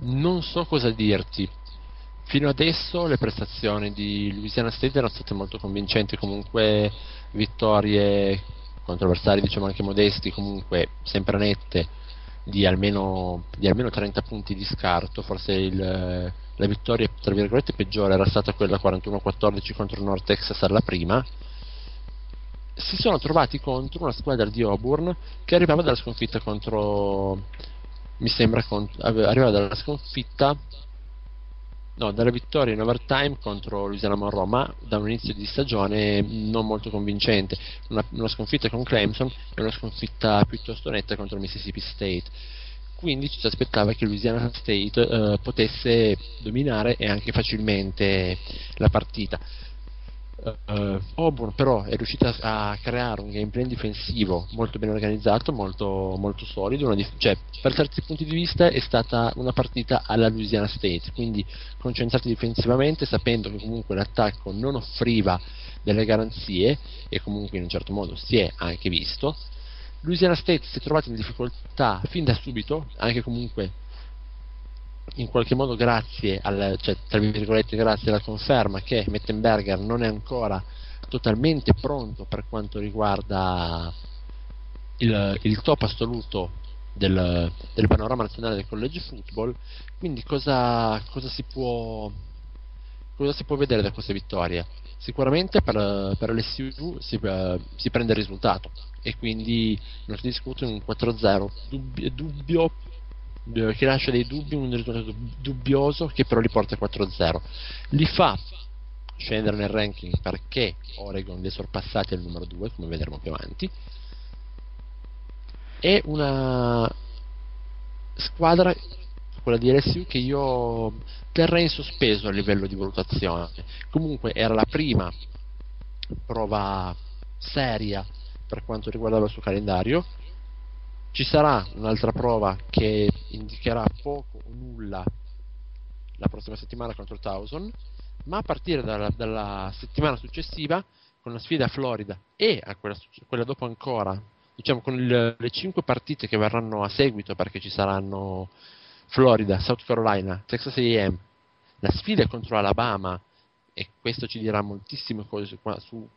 Non so cosa dirti. Fino adesso le prestazioni di Louisiana State erano state molto convincenti, comunque vittorie contro avversari diciamo anche modesti, comunque sempre nette, di almeno, di almeno 30 punti di scarto, forse il, la vittoria tra virgolette peggiore era stata quella 41-14 contro North Texas alla prima, si sono trovati contro una squadra di Auburn che arrivava dalla sconfitta contro mi sembra con, arriva dalla sconfitta no, dalla vittoria in overtime contro Louisiana Monroe ma da un inizio di stagione non molto convincente. Una, una sconfitta con Clemson e una sconfitta piuttosto netta contro Mississippi State. Quindi ci si aspettava che Louisiana State eh, potesse dominare e anche facilmente la partita Uh, Auburn però è riuscita a creare un gameplay difensivo molto ben organizzato, molto, molto solido, dif- cioè per certi punti di vista è stata una partita alla Louisiana State, quindi concentrati difensivamente sapendo che comunque l'attacco non offriva delle garanzie e comunque in un certo modo si è anche visto. Louisiana State si è trovata in difficoltà fin da subito, anche comunque in qualche modo grazie al, cioè, grazie alla conferma che Mettenberger non è ancora totalmente pronto per quanto riguarda il, il top assoluto del, del, panorama nazionale del college football quindi cosa, cosa, si può cosa si può vedere da questa vittoria? Sicuramente per, per l'SU si, uh, si prende il risultato e quindi non si discute un 4-0 dubbio, dubbio che lascia dei dubbi, un risultato dubbioso che però li porta a 4-0. Li fa scendere nel ranking perché Oregon li ha sorpassati al numero 2, come vedremo più avanti. È una squadra, quella di LSU, che io terrei in sospeso a livello di valutazione. Comunque era la prima prova seria per quanto riguardava il suo calendario ci sarà un'altra prova che indicherà poco o nulla la prossima settimana contro Towson, ma a partire dalla, dalla settimana successiva, con la sfida a Florida e a quella, quella dopo ancora, diciamo con il, le cinque partite che verranno a seguito, perché ci saranno Florida, South Carolina, Texas AM, la sfida contro Alabama, e questo ci dirà moltissime cose su, su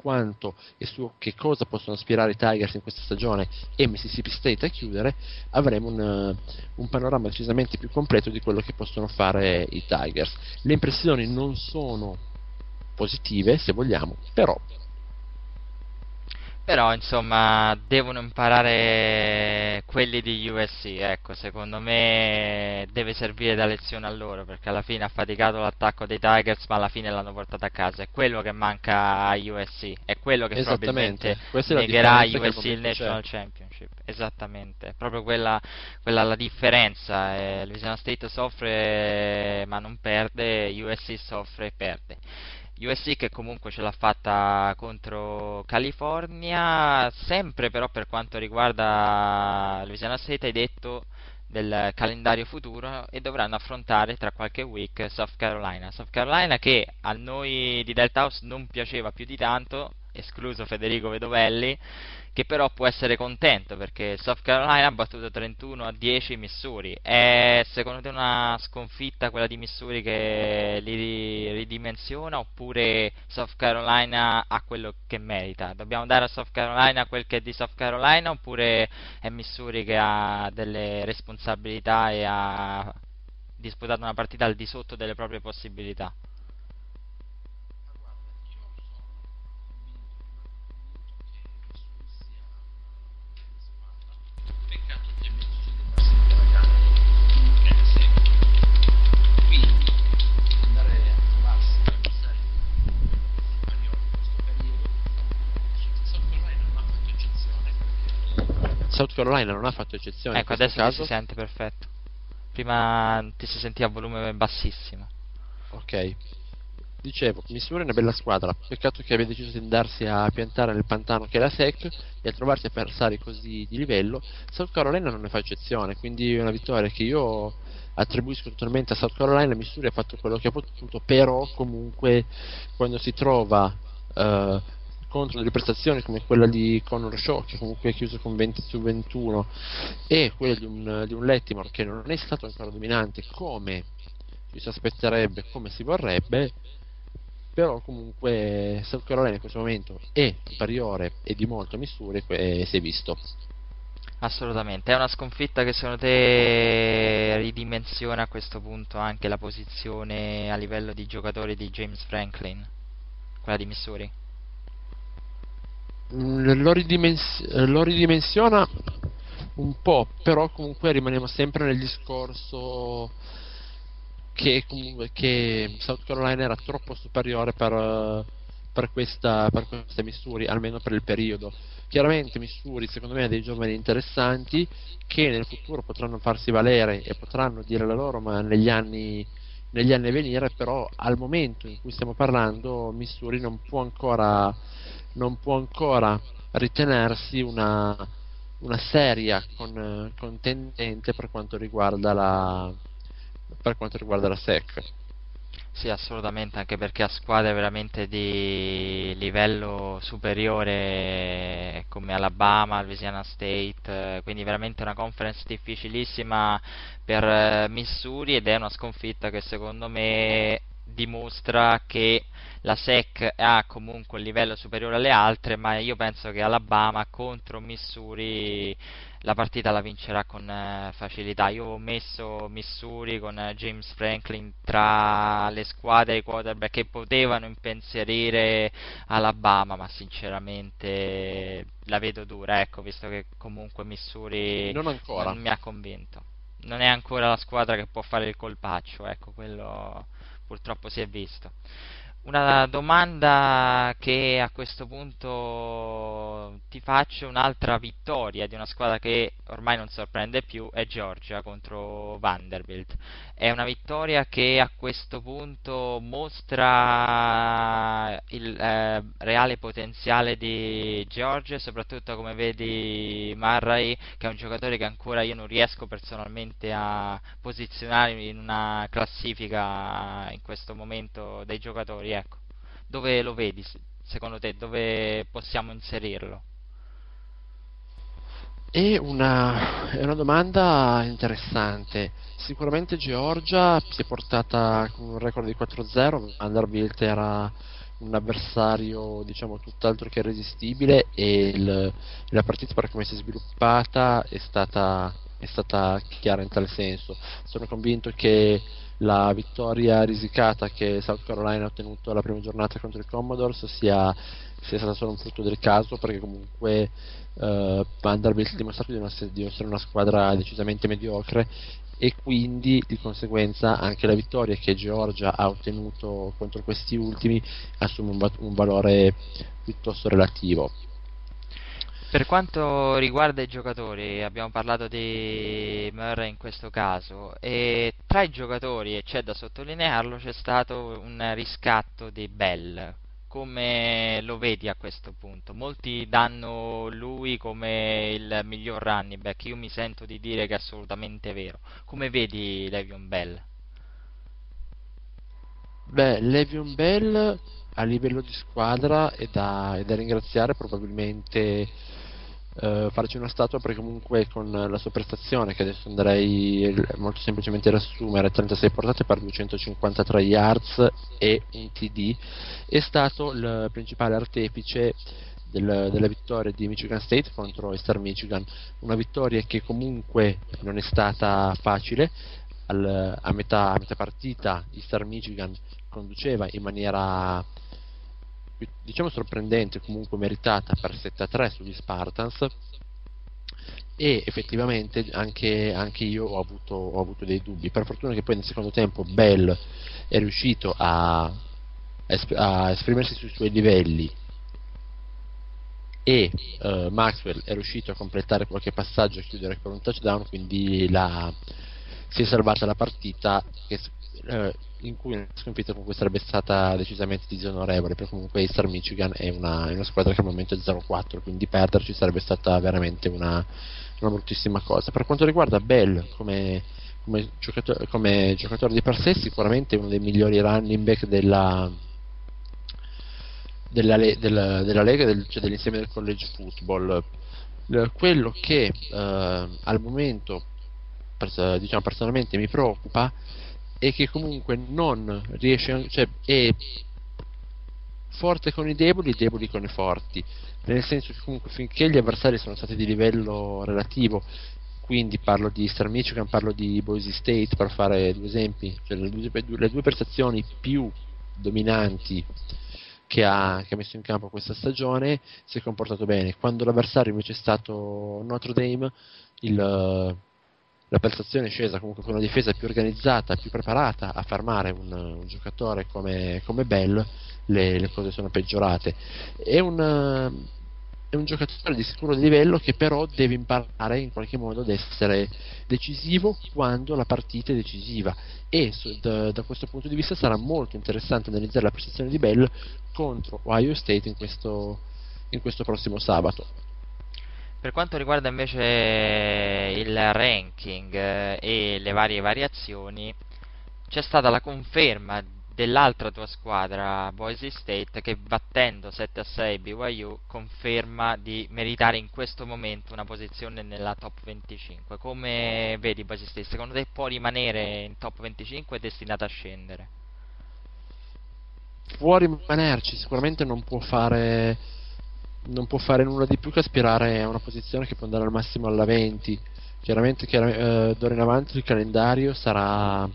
quanto e su che cosa possono aspirare i Tigers in questa stagione e Mississippi State a chiudere, avremo un, un, panorama decisamente più completo di quello che possono fare i Tigers. Le impressioni non sono positive, se vogliamo, però però insomma devono imparare quelli di USC, ecco, secondo me deve servire da lezione a loro perché alla fine ha faticato l'attacco dei Tigers ma alla fine l'hanno portato a casa, è quello che manca a USC, è quello che probabilmente negherà a USC il National c'è. Championship, esattamente, proprio quella, quella la differenza, eh, Louisiana State soffre ma non perde, USC soffre e perde. USC che comunque ce l'ha fatta contro California, sempre però per quanto riguarda Louisiana State hai detto del calendario futuro e dovranno affrontare tra qualche week South Carolina. South Carolina che a noi di Delta House non piaceva più di tanto, escluso Federico Vedovelli, che però può essere contento perché South Carolina ha battuto 31 a 10 Missouri. È secondo te una sconfitta quella di Missouri che li ridimensiona oppure South Carolina ha quello che merita? Dobbiamo dare a South Carolina quel che è di South Carolina oppure è Missouri che ha delle responsabilità e ha disputato una partita al di sotto delle proprie possibilità? South Carolina non ha fatto eccezione. Ecco, adesso caso. si sente perfetto. Prima ti si sentiva a volume bassissimo. Ok. Dicevo, Missouri è una bella squadra, peccato che abbia deciso di andarsi a piantare nel pantano che è la SEC e a trovarsi avversari così di livello. South Carolina non ne fa eccezione, quindi è una vittoria che io attribuisco totalmente a South Carolina. Missouri ha fatto quello che ha potuto, però comunque quando si trova uh, contro delle prestazioni come quella di Connor Shaw che comunque è chiuso con 20 su 21 e quella di un, di un Lettimore che non è stato ancora dominante come ci si aspetterebbe, come si vorrebbe però comunque South Carolina in questo momento è superiore e di molto a misure e si è visto Assolutamente, è una sconfitta che secondo te ridimensiona a questo punto anche la posizione a livello di giocatori di James Franklin, quella di Missouri? Mm, lo, ridimens- lo ridimensiona un po', però comunque rimaniamo sempre nel discorso che, comunque, che South Carolina era troppo superiore per, per, questa, per queste Missouri, almeno per il periodo. Chiaramente Missouri secondo me ha dei giovani interessanti che nel futuro potranno farsi valere e potranno dire la loro, ma negli anni negli anni a venire, però al momento in cui stiamo parlando Missouri non può ancora, non può ancora ritenersi una, una seria con, contendente per quanto riguarda la, per quanto riguarda la SEC. Sì, assolutamente, anche perché ha squadre veramente di livello superiore come Alabama, Louisiana State, eh, quindi veramente una conference difficilissima per eh, Missouri ed è una sconfitta che secondo me dimostra che la SEC ha comunque un livello superiore alle altre, ma io penso che Alabama contro Missouri la partita la vincerà con eh, facilità. Io ho messo Missouri con eh, James Franklin tra le squadre di quarterback che potevano impensierire Alabama, ma sinceramente la vedo dura, ecco, visto che comunque Missouri non, non mi ha convinto. Non è ancora la squadra che può fare il colpaccio, ecco, quello purtroppo si è visto. Una domanda che a questo punto ti faccio, un'altra vittoria di una squadra che ormai non sorprende più è Georgia contro Vanderbilt. È una vittoria che a questo punto mostra il eh, reale potenziale di Georgia e soprattutto come vedi Murray che è un giocatore che ancora io non riesco personalmente a posizionare in una classifica in questo momento dei giocatori ecco. Dove lo vedi, secondo te? Dove possiamo inserirlo? È una, è una domanda interessante. Sicuramente Georgia si è portata con un record di 4-0, Vanderbilt era un avversario diciamo tutt'altro che irresistibile e il, la partita per come si è sviluppata è stata, è stata chiara in tal senso. Sono convinto che la vittoria risicata che South Carolina ha ottenuto la prima giornata contro i Commodores sia, sia stata solo un frutto del caso perché comunque eh, Vanderbilt ha dimostrato di, di essere una squadra decisamente mediocre e quindi di conseguenza anche la vittoria che Georgia ha ottenuto contro questi ultimi assume un, un valore piuttosto relativo. Per quanto riguarda i giocatori, abbiamo parlato di Murray in questo caso, e tra i giocatori, e c'è da sottolinearlo, c'è stato un riscatto di Bell. Come lo vedi a questo punto? Molti danno lui come il miglior running back, io mi sento di dire che è assolutamente vero. Come vedi Levion Bell? Beh, Levion Bell a livello di squadra è da, è da ringraziare probabilmente eh, farci una statua perché comunque con la sua prestazione che adesso andrei molto semplicemente a riassumere 36 portate per 253 yards e un TD è stato il principale artefice del, della vittoria di Michigan State contro Eastern Michigan. Una vittoria che comunque non è stata facile. Al, a, metà, a metà partita Eastern Michigan conduceva in maniera diciamo sorprendente, comunque meritata per 7-3 sugli Spartans e effettivamente anche, anche io ho avuto, ho avuto, dei dubbi. Per fortuna che poi nel secondo tempo Bell è riuscito a, a esprimersi sui suoi livelli e uh, Maxwell è riuscito a completare qualche passaggio e chiudere con un touchdown, quindi la, si è salvata la partita che, uh, in cui una sconfitta comunque sarebbe stata decisamente disonorevole, perché comunque Eastern Michigan è una, è una squadra che al momento è 0-4, quindi perderci sarebbe stata veramente una, una bruttissima cosa. Per quanto riguarda Bell come, come, giocatore, come giocatore di per sé, sicuramente uno dei migliori running back della, della, della, della Lega, del, cioè dell'insieme del college football. Quello che eh, al momento diciamo, personalmente mi preoccupa e che comunque non riesce, cioè è forte con i deboli deboli con i forti, nel senso che comunque finché gli avversari sono stati di livello relativo, quindi parlo di Eastern Michigan, parlo di Boise State per fare due esempi, cioè le, due, le due prestazioni più dominanti che ha, che ha, messo in campo questa stagione si è comportato bene. Quando l'avversario invece è stato Notre Dame, il, la prestazione è scesa comunque con una difesa più organizzata, più preparata a fermare un, un giocatore come, come Bell, le, le, cose sono peggiorate. È un, è un giocatore di sicuro livello che però deve imparare in qualche modo ad essere decisivo quando la partita è decisiva e da, da, questo punto di vista sarà molto interessante analizzare la prestazione di Bell contro Ohio State in questo, in questo prossimo sabato. Per quanto riguarda invece il ranking eh, e le varie variazioni, c'è stata la conferma dell'altra tua squadra, Boise State, che battendo 7 a 6 BYU conferma di meritare in questo momento una posizione nella top 25. Come vedi Boise State? Secondo te può rimanere in top 25 e è destinata a scendere? Può rimanerci, sicuramente non può fare non può fare nulla di più che aspirare a una posizione che può andare al massimo alla 20. Chiaramente, chiaramente eh, d'ora in avanti il calendario sarà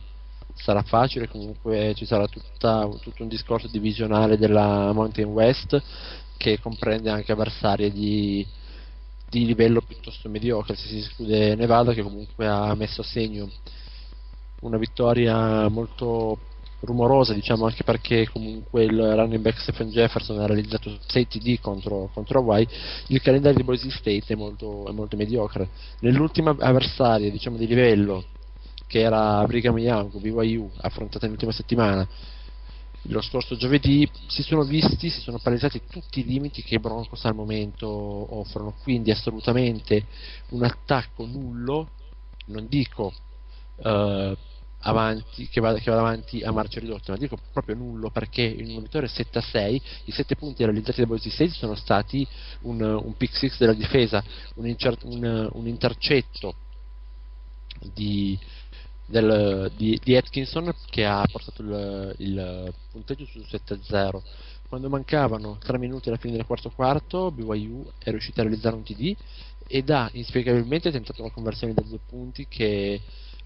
sarà facile, comunque ci sarà tutta, tutto un discorso divisionale della Mountain West che comprende anche avversarie di, di livello piuttosto mediocre, se si esclude Nevada che comunque ha messo a segno una vittoria molto rumorosa, diciamo anche perché comunque il running back Stephen Jefferson ha realizzato 6 TD contro, contro Hawaii, il calendario di Boise State è molto, è molto mediocre. Nell'ultima avversaria diciamo, di livello che era Brigham Young, BYU, affrontata nell'ultima settimana, lo scorso giovedì, si sono visti, si sono palesati tutti i limiti che i Broncos al momento offrono, quindi assolutamente un attacco nullo, non dico uh, avanti, che, vada, che vada avanti a marcia ridotta, ma dico proprio nullo perché un vittoria 7 a 6 i 7 punti realizzati da Boise State sono stati un, un pick 6 della difesa, un, incer- un, un intercetto di, del, di, di, Atkinson che ha portato il, il punteggio su 7-0. Quando mancavano 3 minuti alla fine del quarto quarto, BYU è riuscita a realizzare un TD ed ha inspiegabilmente tentato una conversione da due punti che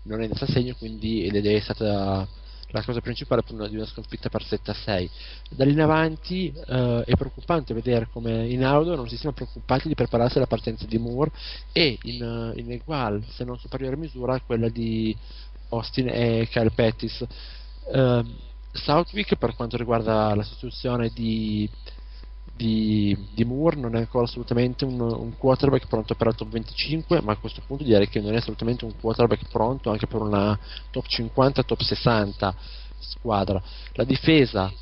non è andata a segno, quindi ed è stata la cosa principale di una sconfitta per 7 a 6. Da lì in avanti eh, è preoccupante vedere come in Audo non si siano preoccupati di prepararsi alla partenza di Moore e in, in egual, se non superiore misura, quella di Austin e Kyle Pettis. Uh, Southwick per quanto riguarda la sostituzione di, di, di, Moore non è ancora assolutamente un, un, quarterback pronto per il top 25 ma a questo punto direi che non è assolutamente un quarterback pronto anche per una top 50 top 60 squadra. La difesa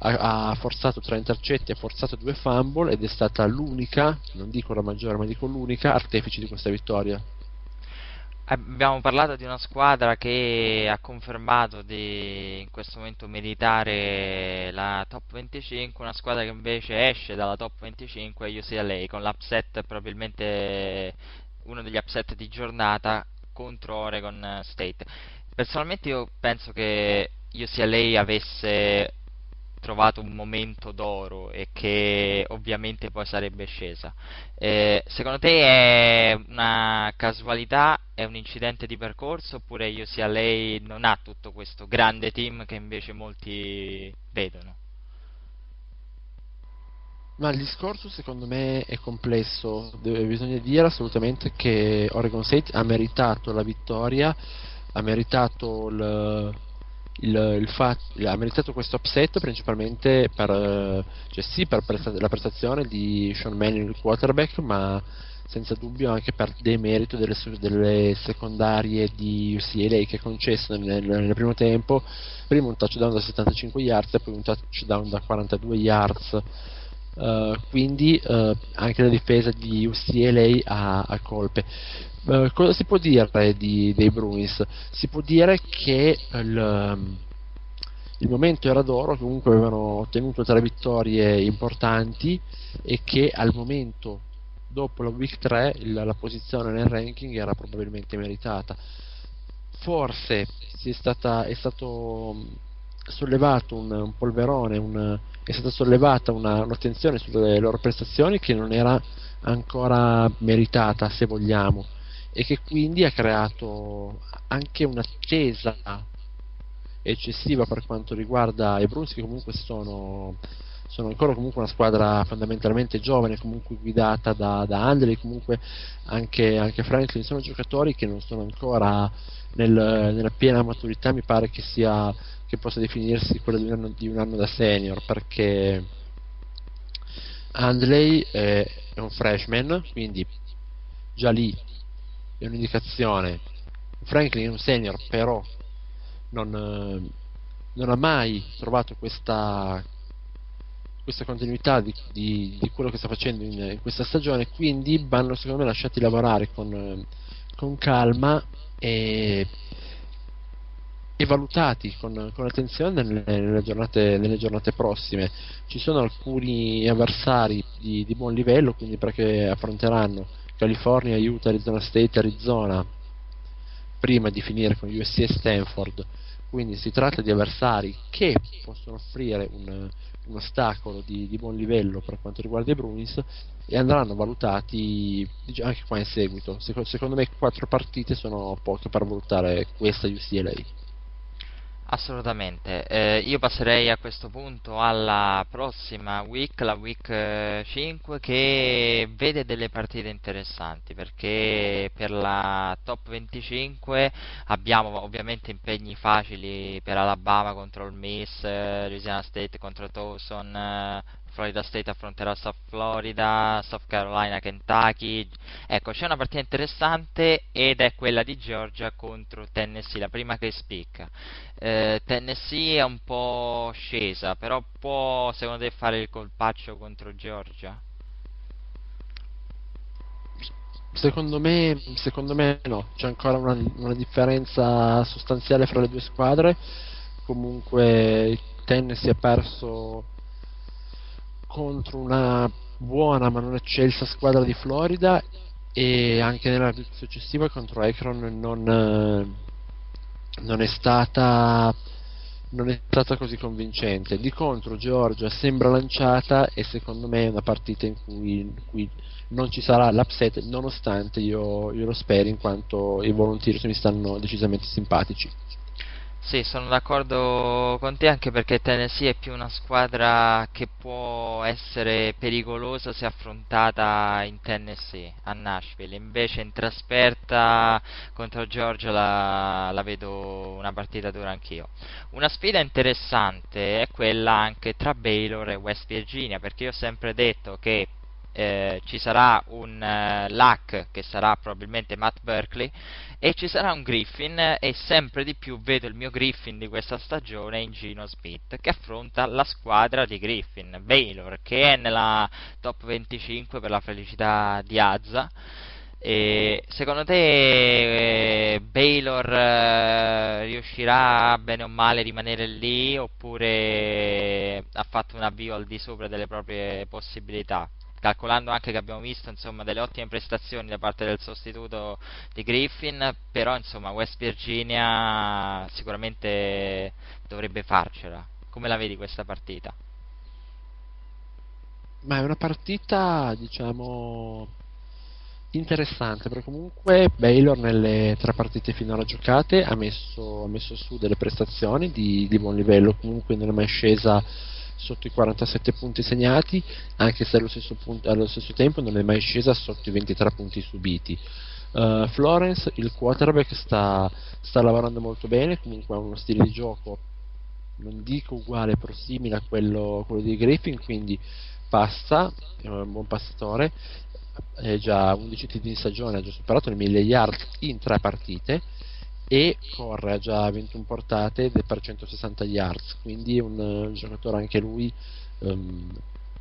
ha, ha forzato tre intercetti ha forzato due fumble ed è stata l'unica non dico la maggiore ma dico l'unica artefice di questa vittoria abbiamo parlato di una squadra che ha confermato di in questo momento meritare la top 25, una squadra che invece esce dalla top 25 è UCLA con l'upset probabilmente uno degli upset di giornata contro Oregon State. Personalmente io penso che UCLA avesse trovato un momento d'oro e che ovviamente poi sarebbe scesa. Eh, secondo te è una casualità, è un incidente di percorso oppure UCLA non ha tutto questo grande team che invece molti vedono? Ma il discorso secondo me è complesso, bisogna dire assolutamente che Oregon State ha meritato la vittoria, ha meritato il, il, il fatto, ha meritato questo upset principalmente per, eh, cioè sì, per la prestazione di Sean Manning, il quarterback, ma senza dubbio anche per demerito delle, delle secondarie di UCLA che ha concesso nel, nel, primo tempo, prima un touchdown da 75 yards e poi un touchdown da 42 yards. Uh, quindi uh, anche la difesa di UCLA ha, ha colpe. Uh, cosa si può dire di, dei Bruins? Si può dire che il, um, il, momento era d'oro, comunque avevano ottenuto tre vittorie importanti e che al momento, dopo la week 3, il, la posizione nel ranking era probabilmente meritata. Forse è, stata, è stato sollevato un, un polverone, un, è stata sollevata una, un'attenzione sulle loro prestazioni che non era ancora meritata, se vogliamo e che quindi ha creato anche un'attesa eccessiva per quanto riguarda i Bruins che comunque sono, sono ancora comunque una squadra fondamentalmente giovane comunque guidata da, da Andrei comunque anche, anche Franklin. Sono giocatori che non sono ancora nel, nella piena maturità mi pare che sia che possa definirsi quello di un anno, di un anno da senior perché Handley è, è un freshman, quindi già lì è un'indicazione. Franklin è un senior, però non, non ha mai trovato questa, questa continuità di, di, di, quello che sta facendo in, in, questa stagione, quindi vanno secondo me lasciati lavorare con, con calma e, e valutati con, con attenzione nelle, nelle, giornate, nelle, giornate, prossime. Ci sono alcuni avversari di, di buon livello, quindi perché affronteranno California, Utah, Arizona State, Arizona prima di finire con USC e Stanford. Quindi si tratta di avversari che possono offrire un, un ostacolo di, di, buon livello per quanto riguarda i Bruins e andranno valutati anche qua in seguito. Secondo me quattro partite sono poche per valutare questa UCLA. Assolutamente, eh, io passerei a questo punto alla prossima week, la week 5, eh, che vede delle partite interessanti perché per la top 25 abbiamo ovviamente impegni facili per Alabama contro il Miss, eh, Louisiana State contro Towson, eh, Florida State affronterà South Florida, South Carolina, Kentucky. Ecco, c'è una partita interessante ed è quella di Georgia contro Tennessee, la prima che spicca. Eh, Tennessee è un po' scesa, però può secondo te fare il colpaccio contro Georgia? Secondo me, secondo me no, c'è ancora una, una differenza sostanziale fra le due squadre. Comunque Tennessee ha perso contro una buona ma non eccelsa squadra di Florida e anche nella successiva contro Akron non, eh, non, è stata non è stata così convincente. Di contro Georgia sembra lanciata e secondo me è una partita in cui, in cui non ci sarà l'upset nonostante io, io lo speri in quanto i volunteers mi stanno decisamente simpatici sì, sono d'accordo con te anche perché Tennessee è più una squadra che può essere pericolosa se affrontata in Tennessee, a Nashville. Invece in trasferta contro Georgia la, la vedo una partita dura anch'io. Una sfida interessante è quella anche tra Baylor e West Virginia perché io ho sempre detto che eh, ci sarà un uh, Luck che sarà probabilmente Matt Berkeley e ci sarà un Griffin e sempre di più vedo il mio Griffin di questa stagione in Gino Smith che affronta la squadra di Griffin, Baylor, che è nella top 25 per la felicità di Azza. E secondo te eh, Baylor eh, riuscirà bene o male a rimanere lì oppure ha fatto un avvio al di sopra delle proprie possibilità? Calcolando anche che abbiamo visto insomma, delle ottime prestazioni da parte del sostituto di Griffin, però insomma, West Virginia sicuramente dovrebbe farcela. Come la vedi questa partita? Ma è una partita, diciamo, interessante perché comunque Baylor nelle tre partite finora giocate ha messo, ha messo su delle prestazioni di, di buon livello, comunque non è mai scesa sotto i 47 punti segnati, anche se allo stesso, punto, allo stesso tempo non è mai scesa sotto i 23 punti subiti. Uh, Florence, il quarterback, sta, sta, lavorando molto bene, comunque ha uno stile di gioco non dico uguale, però simile a quello, quello di Griffin, quindi passa, è un buon passatore, è già 11 titoli di stagione, ha già superato le 1000 yard in tre partite e corre a già 21 portate per 160 yards, quindi un, un giocatore anche lui um,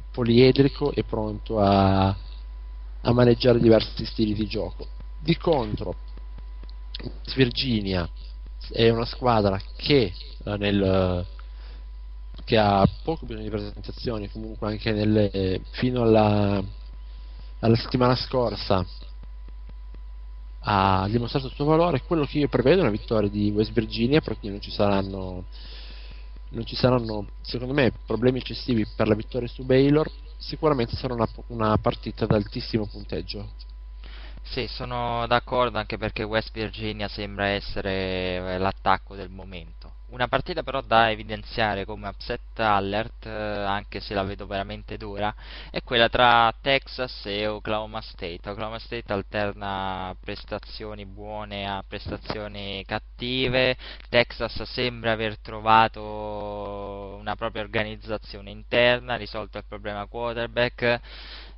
poliedrico e pronto a, a, maneggiare diversi stili di gioco. Di contro, Virginia è una squadra che, uh, nel, che ha poco bisogno di presentazioni, comunque anche nelle, fino alla, alla settimana scorsa ha dimostrato il suo valore. Quello che io prevedo è una vittoria di West Virginia perché non ci saranno, non ci saranno secondo me, problemi eccessivi per la vittoria su Baylor. Sicuramente sarà una, una partita ad altissimo punteggio. Sì, sono d'accordo anche perché West Virginia sembra essere eh, l'attacco del momento. Una partita però da evidenziare come upset alert, eh, anche se la vedo veramente dura, è quella tra Texas e Oklahoma State. Oklahoma State alterna prestazioni buone a prestazioni cattive, Texas sembra aver trovato una propria organizzazione interna, risolto il problema quarterback.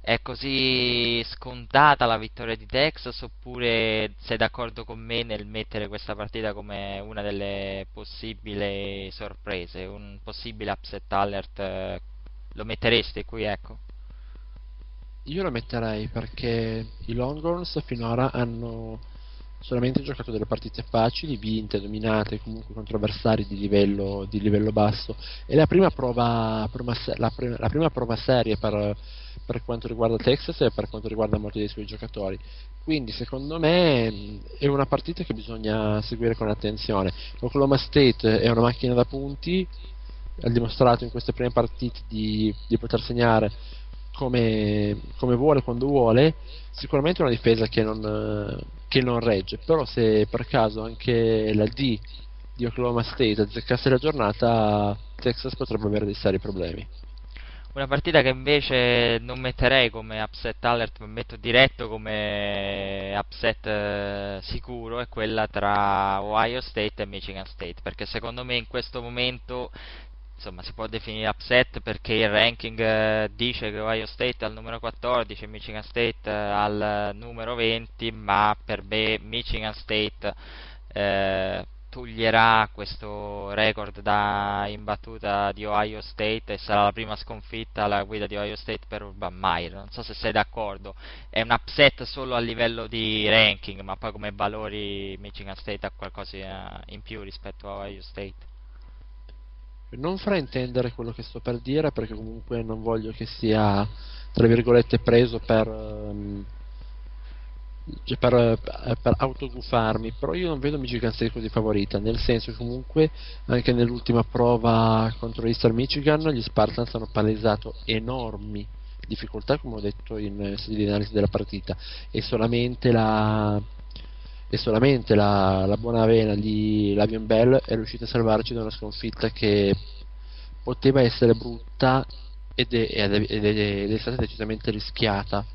È così scontata la vittoria di Texas oppure sei d'accordo con me nel mettere questa partita come una delle possibili sorprese, un possibile upset alert? eh, Lo mettereste qui, ecco? Io lo metterei perché i Longhorns finora hanno solamente giocato delle partite facili, vinte, dominate comunque contro avversari di livello, di livello basso. È la prima prova, prima la, pre- la prima prova seria per, per quanto riguarda Texas e per quanto riguarda molti dei suoi giocatori. Quindi secondo me è una partita che bisogna seguire con attenzione. Oklahoma State è una macchina da punti, ha dimostrato in queste prime partite di, di poter segnare come, come vuole quando vuole, sicuramente una difesa che non, che non regge, però se per caso anche la D di Oklahoma State azzeccasse la giornata, Texas potrebbe avere dei seri problemi. Una partita che invece non metterei come upset alert, ma metto diretto come upset eh, sicuro, è quella tra Ohio State e Michigan State, perché secondo me in questo momento insomma si può definire upset perché il ranking eh, dice che Ohio State al numero 14 e Michigan State eh, al numero 20, ma per me Michigan State eh, toglierà questo record da imbattuta di Ohio State e sarà la prima sconfitta alla guida di Ohio State per Urban Meyer. Non so se sei d'accordo, è un upset solo a livello di ranking, ma poi come valori Michigan State ha qualcosa in più rispetto a Ohio State. Non fraintendere quello che sto per dire perché comunque non voglio che sia, tra virgolette, preso per, cioè per, eh, per autogufarmi, però io non vedo Michigan State così favorita, nel senso che comunque anche nell'ultima prova contro l'Eastern Michigan gli Spartans hanno palesato enormi difficoltà, come ho detto in sede di analisi della partita, e solamente la, e solamente la, la buona vena di Lavion Bell è riuscita a salvarci da una sconfitta che poteva essere brutta ed è, ed è- ed è- ed è stata decisamente rischiata.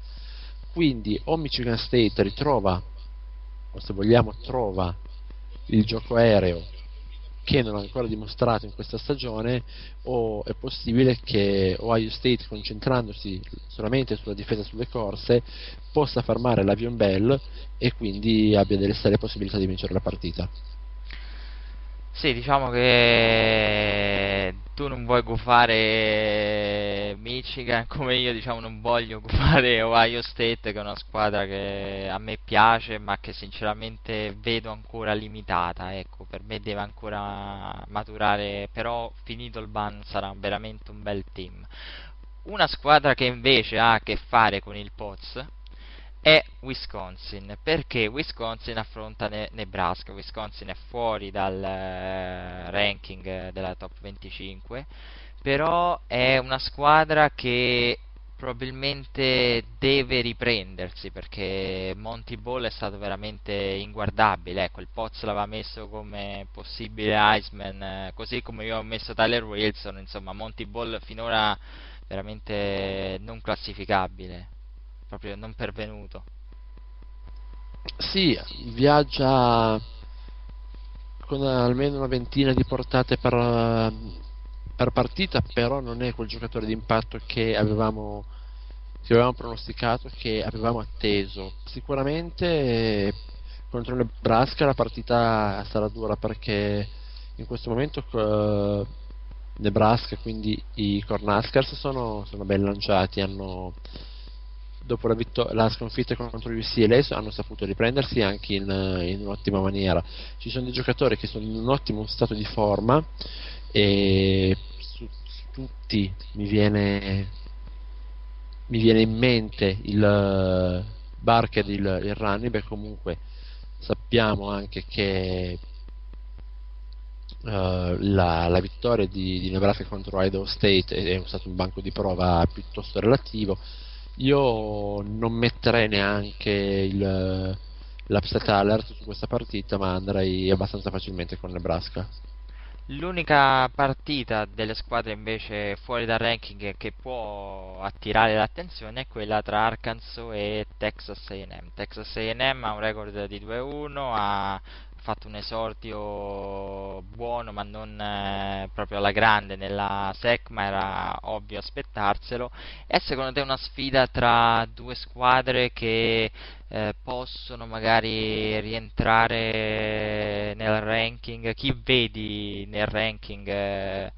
Quindi o Michigan State ritrova, o se vogliamo trova, il gioco aereo che non ha ancora dimostrato in questa stagione, o è possibile che Ohio State, concentrandosi solamente sulla difesa sulle corse, possa fermare l'Avion Bell e quindi abbia delle serie possibilità di vincere la partita. Sì, diciamo che tu non vuoi gufare Michigan *laughs* come io, diciamo, non voglio gufare Ohio State, che è una squadra che a me piace, ma che sinceramente vedo ancora limitata. Ecco, per me deve ancora maturare, però finito il ban sarà veramente un bel team. Una squadra che invece ha a che fare con il Poz è Wisconsin, perché Wisconsin affronta Ne- Nebraska, Wisconsin è fuori dal eh, ranking della top 25, però è una squadra che probabilmente deve riprendersi perché Monty Ball è stato veramente inguardabile, ecco il Poz l'aveva messo come possibile Iceman, eh, così come io ho messo Tyler Wilson, insomma Monty Ball finora veramente non classificabile proprio non pervenuto. Sì, viaggia con almeno una ventina di portate per, per partita, però non è quel giocatore d'impatto che avevamo, che avevamo pronosticato, che avevamo atteso. Sicuramente contro il Nebraska la partita sarà dura perché in questo momento eh, Nebraska, quindi i Cornhuskers sono, sono ben lanciati, hanno dopo la, vitto- la sconfitta contro il UCLA hanno saputo riprendersi anche in, in un'ottima maniera. Ci sono dei giocatori che sono in un ottimo stato di forma e su, su tutti mi viene, mi viene in mente il Barker, il, il running back, comunque sappiamo anche che Uh, la, la, vittoria di, di, Nebraska contro Idaho State è stato un banco di prova piuttosto relativo io non metterei neanche il, l'upset alert su questa partita, ma andrei abbastanza facilmente con Nebraska. L'unica partita delle squadre invece fuori dal ranking che può attirare l'attenzione è quella tra Arkansas e Texas A&M. Texas A&M ha un record di 2-1, ha fatto un esordio buono ma non eh, proprio alla grande nella SEC ma era ovvio aspettarselo. È secondo te una sfida tra due squadre che eh, possono magari rientrare nel ranking? Chi vedi nel ranking eh,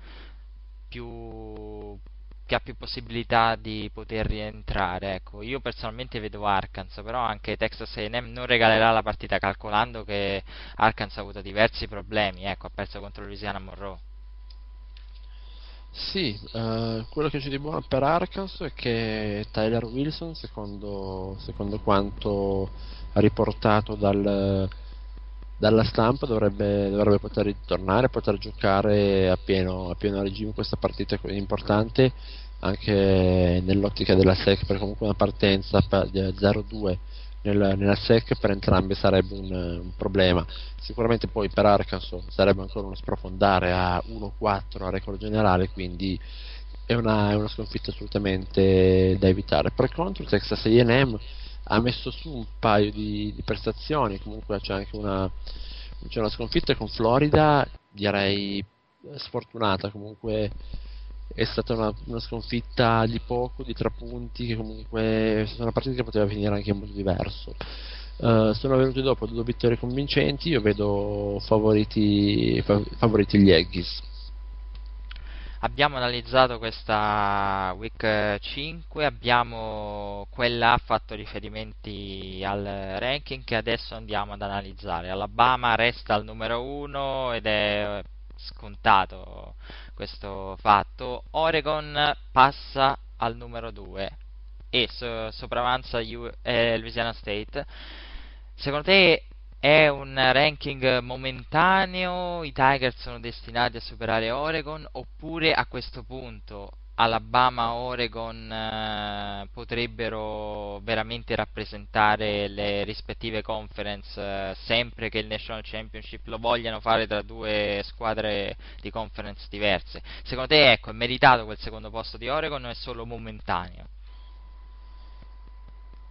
più che ha più possibilità di poter rientrare. Ecco, io personalmente vedo Arkansas, però anche Texas A&M non regalerà la partita calcolando che Arkansas ha avuto diversi problemi, ecco, ha perso contro Louisiana Monroe. Sì, eh, quello che c'è di buono per Arkansas è che Tyler Wilson, secondo, secondo quanto riportato dal, dalla stampa, dovrebbe, dovrebbe, poter ritornare, poter giocare a pieno, a pieno regime questa partita importante anche nell'ottica della SEC, perché comunque una partenza 0-2 nel, nella SEC per entrambi sarebbe un, un, problema. Sicuramente poi per Arkansas sarebbe ancora uno sprofondare a 1-4 a record generale, quindi è una, è una sconfitta assolutamente da evitare. Per contro Texas AM ha messo su un paio di, di prestazioni, comunque c'è anche una, c'è una sconfitta con Florida, direi sfortunata, comunque è stata una, una, sconfitta di poco, di tre punti, che comunque è stata una partita che poteva finire anche in modo diverso. Uh, sono venuti dopo due vittorie convincenti, io vedo favoriti, favoriti gli Aggies. Abbiamo analizzato questa week 5, abbiamo quella fatto riferimenti al ranking che adesso andiamo ad analizzare. Alabama resta al numero 1 ed è scontato questo fatto. Oregon passa al numero 2 e so- sopravanza U- eh, Louisiana State. Secondo te è un ranking momentaneo? I Tigers sono destinati a superare Oregon? Oppure a questo punto Alabama, Oregon eh, potrebbero veramente rappresentare le rispettive conference eh, sempre che il National Championship lo vogliano fare tra due squadre di conference diverse. Secondo te ecco, è meritato quel secondo posto di Oregon o è solo momentaneo?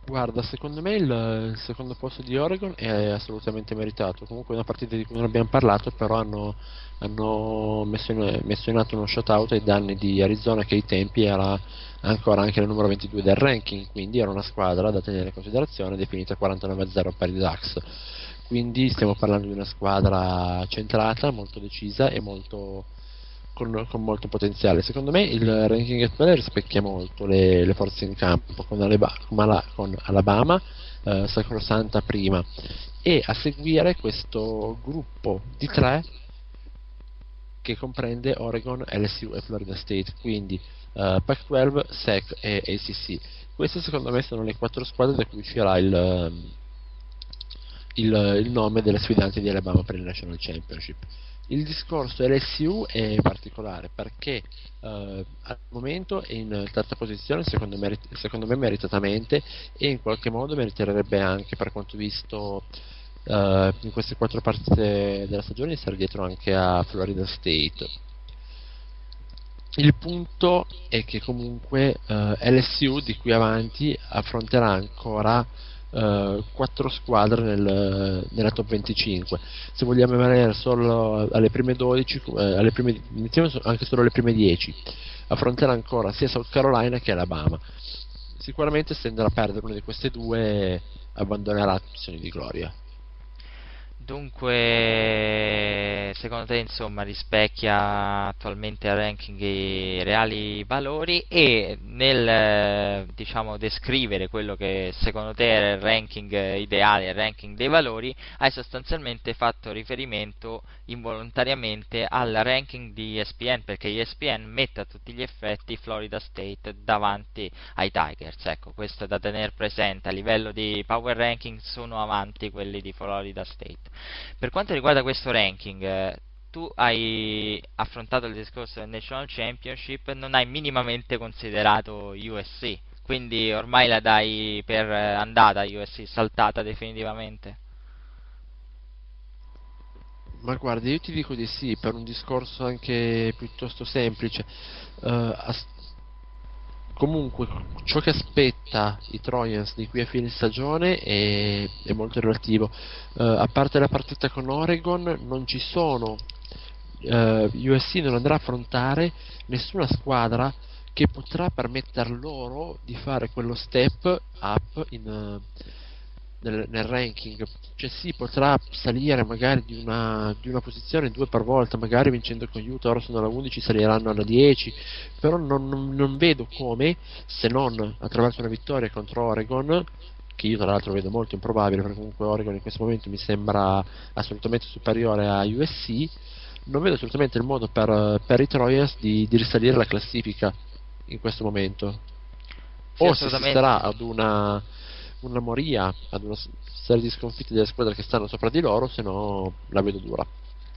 Guarda, secondo me il, secondo posto di Oregon è assolutamente meritato. Comunque è una partita di cui non abbiamo parlato, però hanno, hanno messo, in, messo, uno shutout ai danni di Arizona che ai tempi era ancora anche il numero 22 del ranking, quindi era una squadra da tenere in considerazione, definita 49-0 per i Ducks. Quindi stiamo parlando di una squadra centrata, molto decisa e molto con, con, molto potenziale. Secondo me il ranking at rispecchia molto le, le, forze in campo, con, Aleba, con Alabama, eh, Sacrosanta prima, e a seguire questo gruppo di tre che comprende Oregon, LSU e Florida State, quindi eh, Pac-12, SEC e ACC. Queste secondo me sono le quattro squadre da cui uscirà il, il, il nome delle sfidanti di Alabama per il National Championship. Il discorso LSU è particolare perché eh, al momento è in terza posizione, secondo me, secondo me, meritatamente, e in qualche modo meriterebbe anche, per quanto visto eh, in queste quattro partite della stagione, di stare dietro anche a Florida State. Il punto è che comunque eh, LSU di qui avanti affronterà ancora uh, quattro squadre nel, nella top 25. Se vogliamo rimanere solo alle prime 12, uh, eh, alle prime, iniziamo anche solo alle prime 10, affronterà ancora sia South Carolina che Alabama. Sicuramente se andrà a perdere una di queste due abbandonerà posizione di gloria. Dunque, secondo te, insomma, rispecchia attualmente al ranking i reali valori e nel, diciamo, descrivere quello che secondo te era il ranking ideale, il ranking dei valori, hai sostanzialmente fatto riferimento involontariamente al ranking di ESPN, perché ESPN mette a tutti gli effetti Florida State davanti ai Tigers. Ecco, questo è da tenere presente, a livello di power ranking sono avanti quelli di Florida State. Per quanto riguarda questo ranking, eh, tu hai affrontato il discorso del National Championship, non hai minimamente considerato USC, quindi ormai la dai per andata USC, saltata definitivamente. Ma guarda, io ti dico di sì, per un discorso anche piuttosto semplice. Uh, comunque ciò che aspetta i Trojans di qui a fine stagione è, è molto relativo. Uh, a parte la partita con Oregon, non ci sono. Uh, USC non andrà a affrontare nessuna squadra che potrà permettere loro di fare quello step up in, uh, nel, nel, ranking. Cioè sì, potrà salire magari di una, di una, posizione due per volta, magari vincendo con Utah, ora sono alla 11, saliranno alla 10, però non, non, non vedo come, se non attraverso una vittoria contro Oregon, che io tra l'altro vedo molto improbabile perché comunque Oregon in questo momento mi sembra assolutamente superiore a USC non vedo assolutamente il modo per, per i Troyers di, di, risalire la classifica in questo momento sì, o se si sarà ad una una moria ad una serie di sconfitte delle squadre che stanno sopra di loro, se no la vedo dura.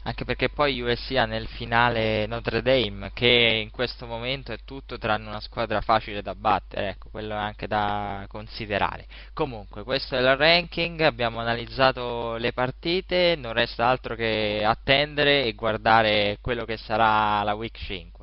Anche perché poi USC ha nel finale Notre Dame, che in questo momento è tutto tranne una squadra facile da battere, ecco, quello è anche da considerare. Comunque, questo è il ranking, abbiamo analizzato le partite, non resta altro che attendere e guardare quello che sarà la Week 5.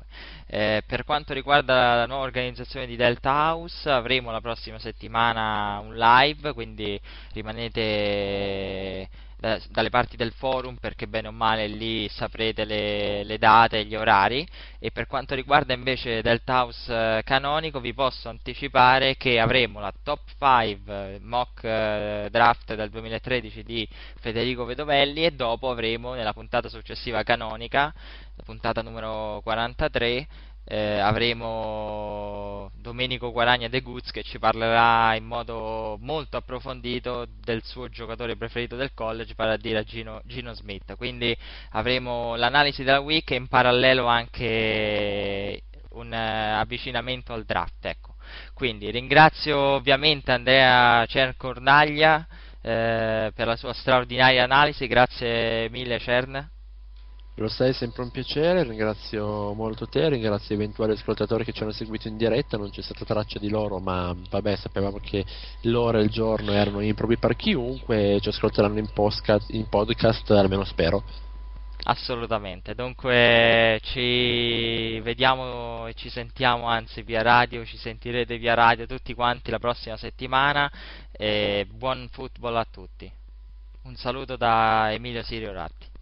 Eh, per quanto riguarda la nuova organizzazione di Delta House, avremo la prossima settimana un live, quindi rimanete da, dalle parti del forum perché bene o male lì saprete le, le date e gli orari. E per quanto riguarda invece Delta House eh, canonico vi posso anticipare che avremo la top 5 eh, mock eh, draft del 2013 di Federico Vedovelli e dopo avremo nella puntata successiva canonica puntata numero 43 eh, avremo Domenico Guaragna De Guz che ci parlerà in modo molto approfondito del suo giocatore preferito del college, vale a dire Gino, Gino Smith. Quindi avremo l'analisi della week e in parallelo anche un uh, avvicinamento al draft. Ecco. Quindi ringrazio ovviamente Andrea Cercornaglia eh, per la sua straordinaria analisi, grazie mille Cern. Lo sai, è sempre un piacere, ringrazio molto te, ringrazio gli eventuali ascoltatori che ci hanno seguito in diretta, non c'è stata traccia di loro, ma vabbè, sapevamo che l'ora e il giorno erano improbi per chiunque, ci ascolteranno in podcast, in podcast almeno spero. Assolutamente, dunque ci vediamo e ci sentiamo anzi via radio, ci sentirete via radio tutti quanti la prossima settimana e buon football a tutti. Un saluto da Emilio Sirio Ratti.